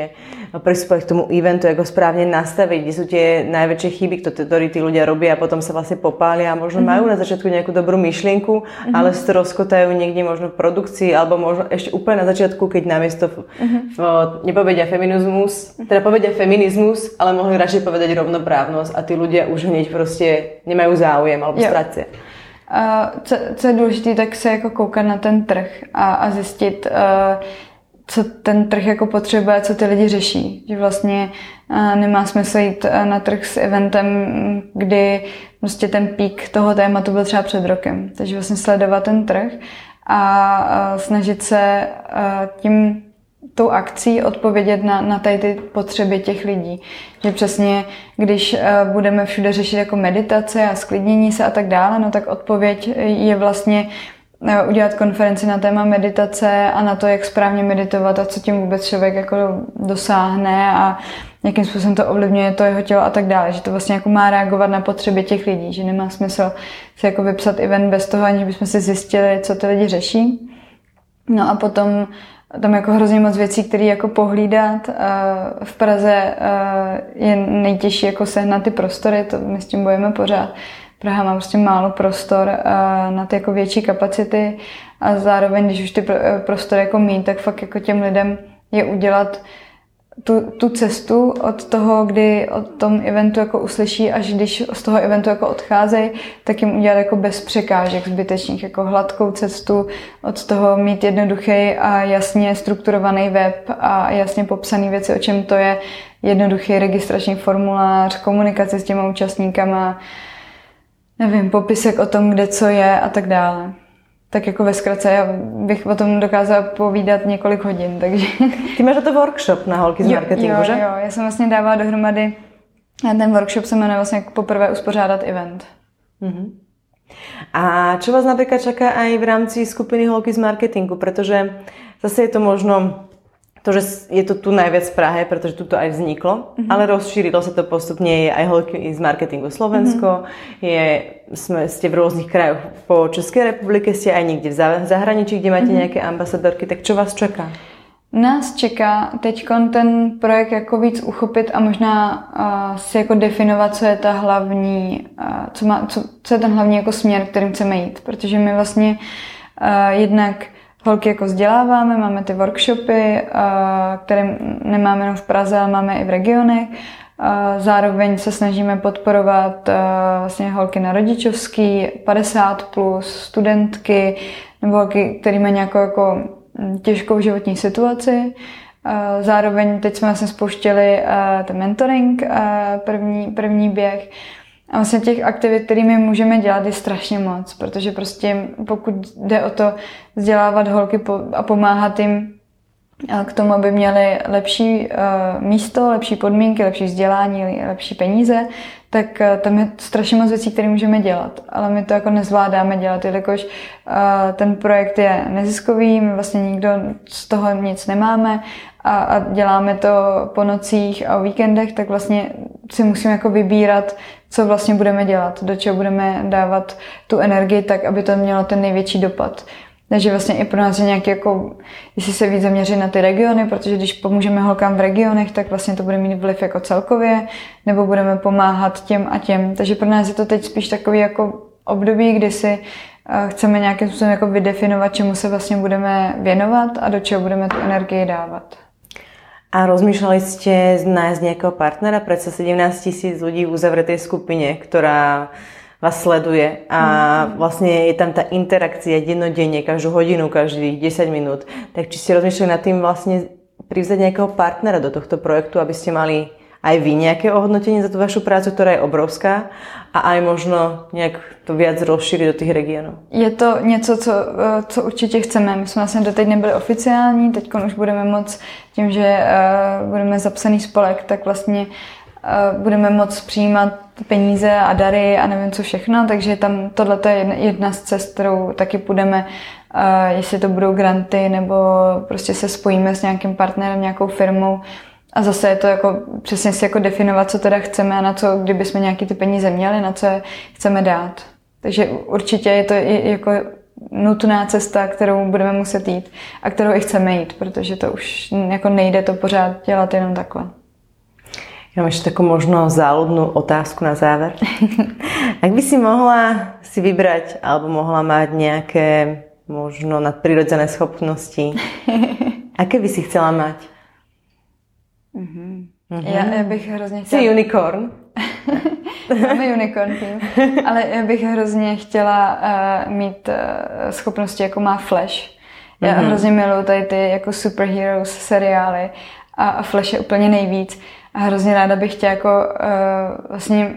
pristúpať k tomu eventu, ako správne nastaviť, kde sú tie najväčšie chyby, ktoré tí ľudia robia a potom sa vlastne popália a možno mm-hmm. majú na začiatku nejakú dobrú myšlienku, mm-hmm. ale stroskotajú niekde možno v produkcii alebo možno ešte úplne na začiatku, keď namiesto mm-hmm. v, nepovedia feminizmus, teda povedia feminizmus, ale mohli radšej povedať rovnoprávnosť a tí ľudia už hneď proste nemajú záujem alebo.
Uh, co, co je důležité, tak se jako koukat na ten trh a, a zjistit, co ten trh jako potřebuje, co ty lidi řeší. Že vlastně nemá smysl jít na trh s eventem, kdy prostě ten pík toho tématu byl třeba před rokem. Takže vlastně sledovat ten trh a snažit se tím tou akcí odpovědět na, na tady ty potřeby těch lidí. Že přesně, když budeme všude řešit jako meditace a sklidnění se a tak dále, no tak odpověď je vlastně udělat konferenci na téma meditace a na to, jak správně meditovat a co tím vůbec člověk jako dosáhne a jakým způsobem to ovlivňuje to jeho tělo a tak dále. Že to vlastně jako má reagovat na potřeby těch lidí, že nemá smysl si jako vypsat event bez toho, aniž bychom si zjistili, co ty lidi řeší. No a potom tam jako hrozně moc věcí, které jako pohlídat. V Praze je nejtěžší jako sehnat ty prostory, to my s tím bojeme pořád Praha má prostě málo prostor na ty jako větší kapacity a zároveň, když už ty eh, prostory jako mít, tak fakt jako těm lidem je udělat tu, tu cestu od toho, kdy o tom eventu jako uslyší, až když z toho eventu jako odcházejí, tak jim udělat jako bez překážek zbytečných, jako hladkou cestu, od toho mít jednoduchý a jasně strukturovaný web a jasně popsaný věci, o čem to je, jednoduchý registrační formulář, komunikace s těma účastníkama, nevím, popisek o tom, kde co je a tak dále. Tak jako ve zkratce, já bych o tom dokázala povídat několik hodin, takže...
Ty máš to workshop na holky z marketingu,
jo,
že?
Jo, já jsem vlastně dávala dohromady, a ten workshop se jmenuje vlastně jako poprvé uspořádat event.
Mm-hmm. A čo vás napríklad čaká aj v rámci skupiny Holky z marketingu, pretože zase je to možno to, že je to tu najviac v Prahe, pretože tu to aj vzniklo, mm-hmm. ale rozšírilo sa to postupne, je aj holky z marketingu Slovensko, mm-hmm. je, sme, ste v rôznych krajoch po Českej republike, ste aj niekde v zahraničí, kde máte mm-hmm. nejaké ambasadorky, tak čo vás čeká?
Nás čeká teď ten projekt jako víc uchopit a možná uh, si jako definovat, co je ta hlavní, uh, co, má, co, co je ten hlavní jako směr, kterým chceme jít. Protože my vlastně uh, jednak holky jako vzděláváme, máme ty workshopy, které nemáme jenom v Praze, ale máme i v regionech. Zároveň se snažíme podporovat vlastně holky na rodičovský, 50 plus, studentky, nebo holky, které mají nějakou jako těžkou životní situaci. Zároveň teď jsme vlastně spouštěli ten mentoring, první, první běh. A vlastně těch aktivit, kterými můžeme dělat, je strašně moc, protože prostě pokud jde o to vzdělávat holky a pomáhat jim k tomu, aby měli lepší místo, lepší podmínky, lepší vzdělání, lepší peníze, tak tam je strašně moc věcí, které můžeme dělat. Ale my to jako nezvládáme dělat, jelikož ten projekt je neziskový, my vlastně nikdo z toho nic nemáme a, a děláme to po nocích a o víkendech, tak vlastně si musíme jako vybírat, co vlastně budeme dělat, do čeho budeme dávat tu energii tak, aby to mělo ten největší dopad. Takže vlastně i pro nás je nějaký jako, jestli se víc zaměřit na ty regiony, protože když pomůžeme holkám v regionech, tak vlastně to bude mít vliv jako celkově, nebo budeme pomáhat těm a těm. Takže pro nás je to teď spíš takový jako období, kdy si eh, chceme nějakým způsobem jako vydefinovat, čemu se vlastně budeme věnovat a do čeho budeme tu energii dávat.
A rozmýšľali ste nájsť nejakého partnera? Predsa 17 tisíc ľudí v uzavretej skupine, ktorá vás sleduje a mm. vlastne je tam tá interakcia dennodenne, každú hodinu, každých 10 minút. Tak či ste rozmýšľali nad tým vlastne privzať nejakého partnera do tohto projektu, aby ste mali aj vy nejaké ohodnotenie za tú vašu prácu, ktorá je obrovská a aj možno nějak to viac rozšířit do těch regionů?
Je to něco, co, eh, co určitě chceme. My jsme vlastně doteď nebyli oficiální, teď už budeme moc tím, že uh, budeme zapsaný spolek, tak vlastně uh, budeme moc přijímat peníze a dary a nevím co všechno, takže tam tohle je jedna, z cest, kterou taky půjdeme, jestli to budou granty nebo prostě se spojíme s nějakým partnerem, nějakou firmou, a zase je to jako přesně si jako definovat, co teda chceme a na co, kdyby jsme nějaký ty peníze měli, na co je chceme dát. Takže určitě je to i jako nutná cesta, kterou budeme muset jít a kterou i chceme jít, protože to už jako nejde to pořád dělat jenom takhle.
Já mám ještě takovou možno záľudnú otázku na záver. Ak by si mohla si vybrať alebo mohla mať nejaké možno nadprirodzené schopnosti, aké by si chcela mať?
Mm-hmm. Já, já bych hrozně
chtěla... Jsi unicorn.
Máme unicorn tým. Ale já bych hrozně chtěla uh, mít uh, schopnosti, jako má Flash. Já mm-hmm. hrozně miluji tady ty jako superheroes seriály a, a Flash je úplně nejvíc. A hrozně ráda bych chtěla jako uh, vlastně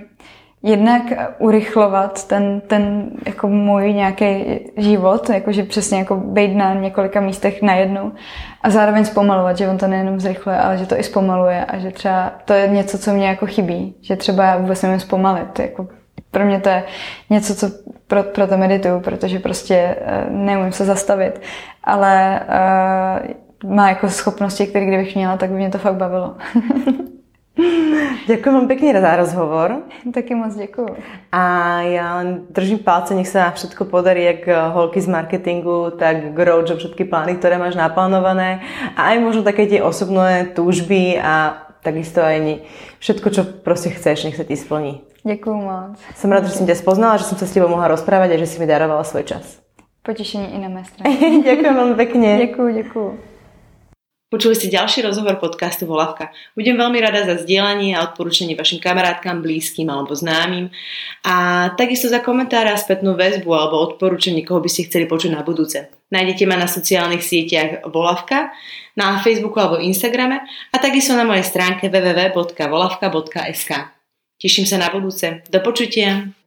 jednak urychlovat ten, ten jako můj nějaký život, jakože přesně jako být na několika místech najednou a zároveň zpomalovat, že on to nejenom zrychluje, ale že to i zpomaluje a že třeba to je něco, co mě jako chybí, že třeba já vůbec nevím zpomalit, jako pro mě to je něco, co pro, pro to medituju, protože prostě uh, neumím se zastavit, ale uh, má jako schopnosti, které kdybych měla, tak by mě to fakt bavilo.
Ďakujem vám pekne za rozhovor.
Taky moc děkuji.
A len držím palce, nech sa všetko podarí, jak holky z marketingu, tak growth, všetky plány, ktoré máš naplánované a aj možno také tie osobné túžby a takisto aj všetko, čo prostě chceš, nech sa ti splní.
Děkuji moc.
Som ráda, že som ťa spoznala, že som sa s tebou mohla rozprávať a že si mi darovala svoj čas.
Potešení i na mé straně.
Ďakujem veľmi pekne.
Děkuji, děkuji.
Počuli ste ďalší rozhovor podcastu Volavka. Budem veľmi rada za zdieľanie a odporúčanie vašim kamarátkam, blízkym alebo známym a takisto za komentáre a spätnú väzbu alebo odporúčanie, koho by ste chceli počuť na budúce. Nájdete ma na sociálnych sieťach Volavka, na Facebooku alebo Instagrame a takisto na mojej stránke www.volavka.sk. Teším sa na budúce. Do počutia.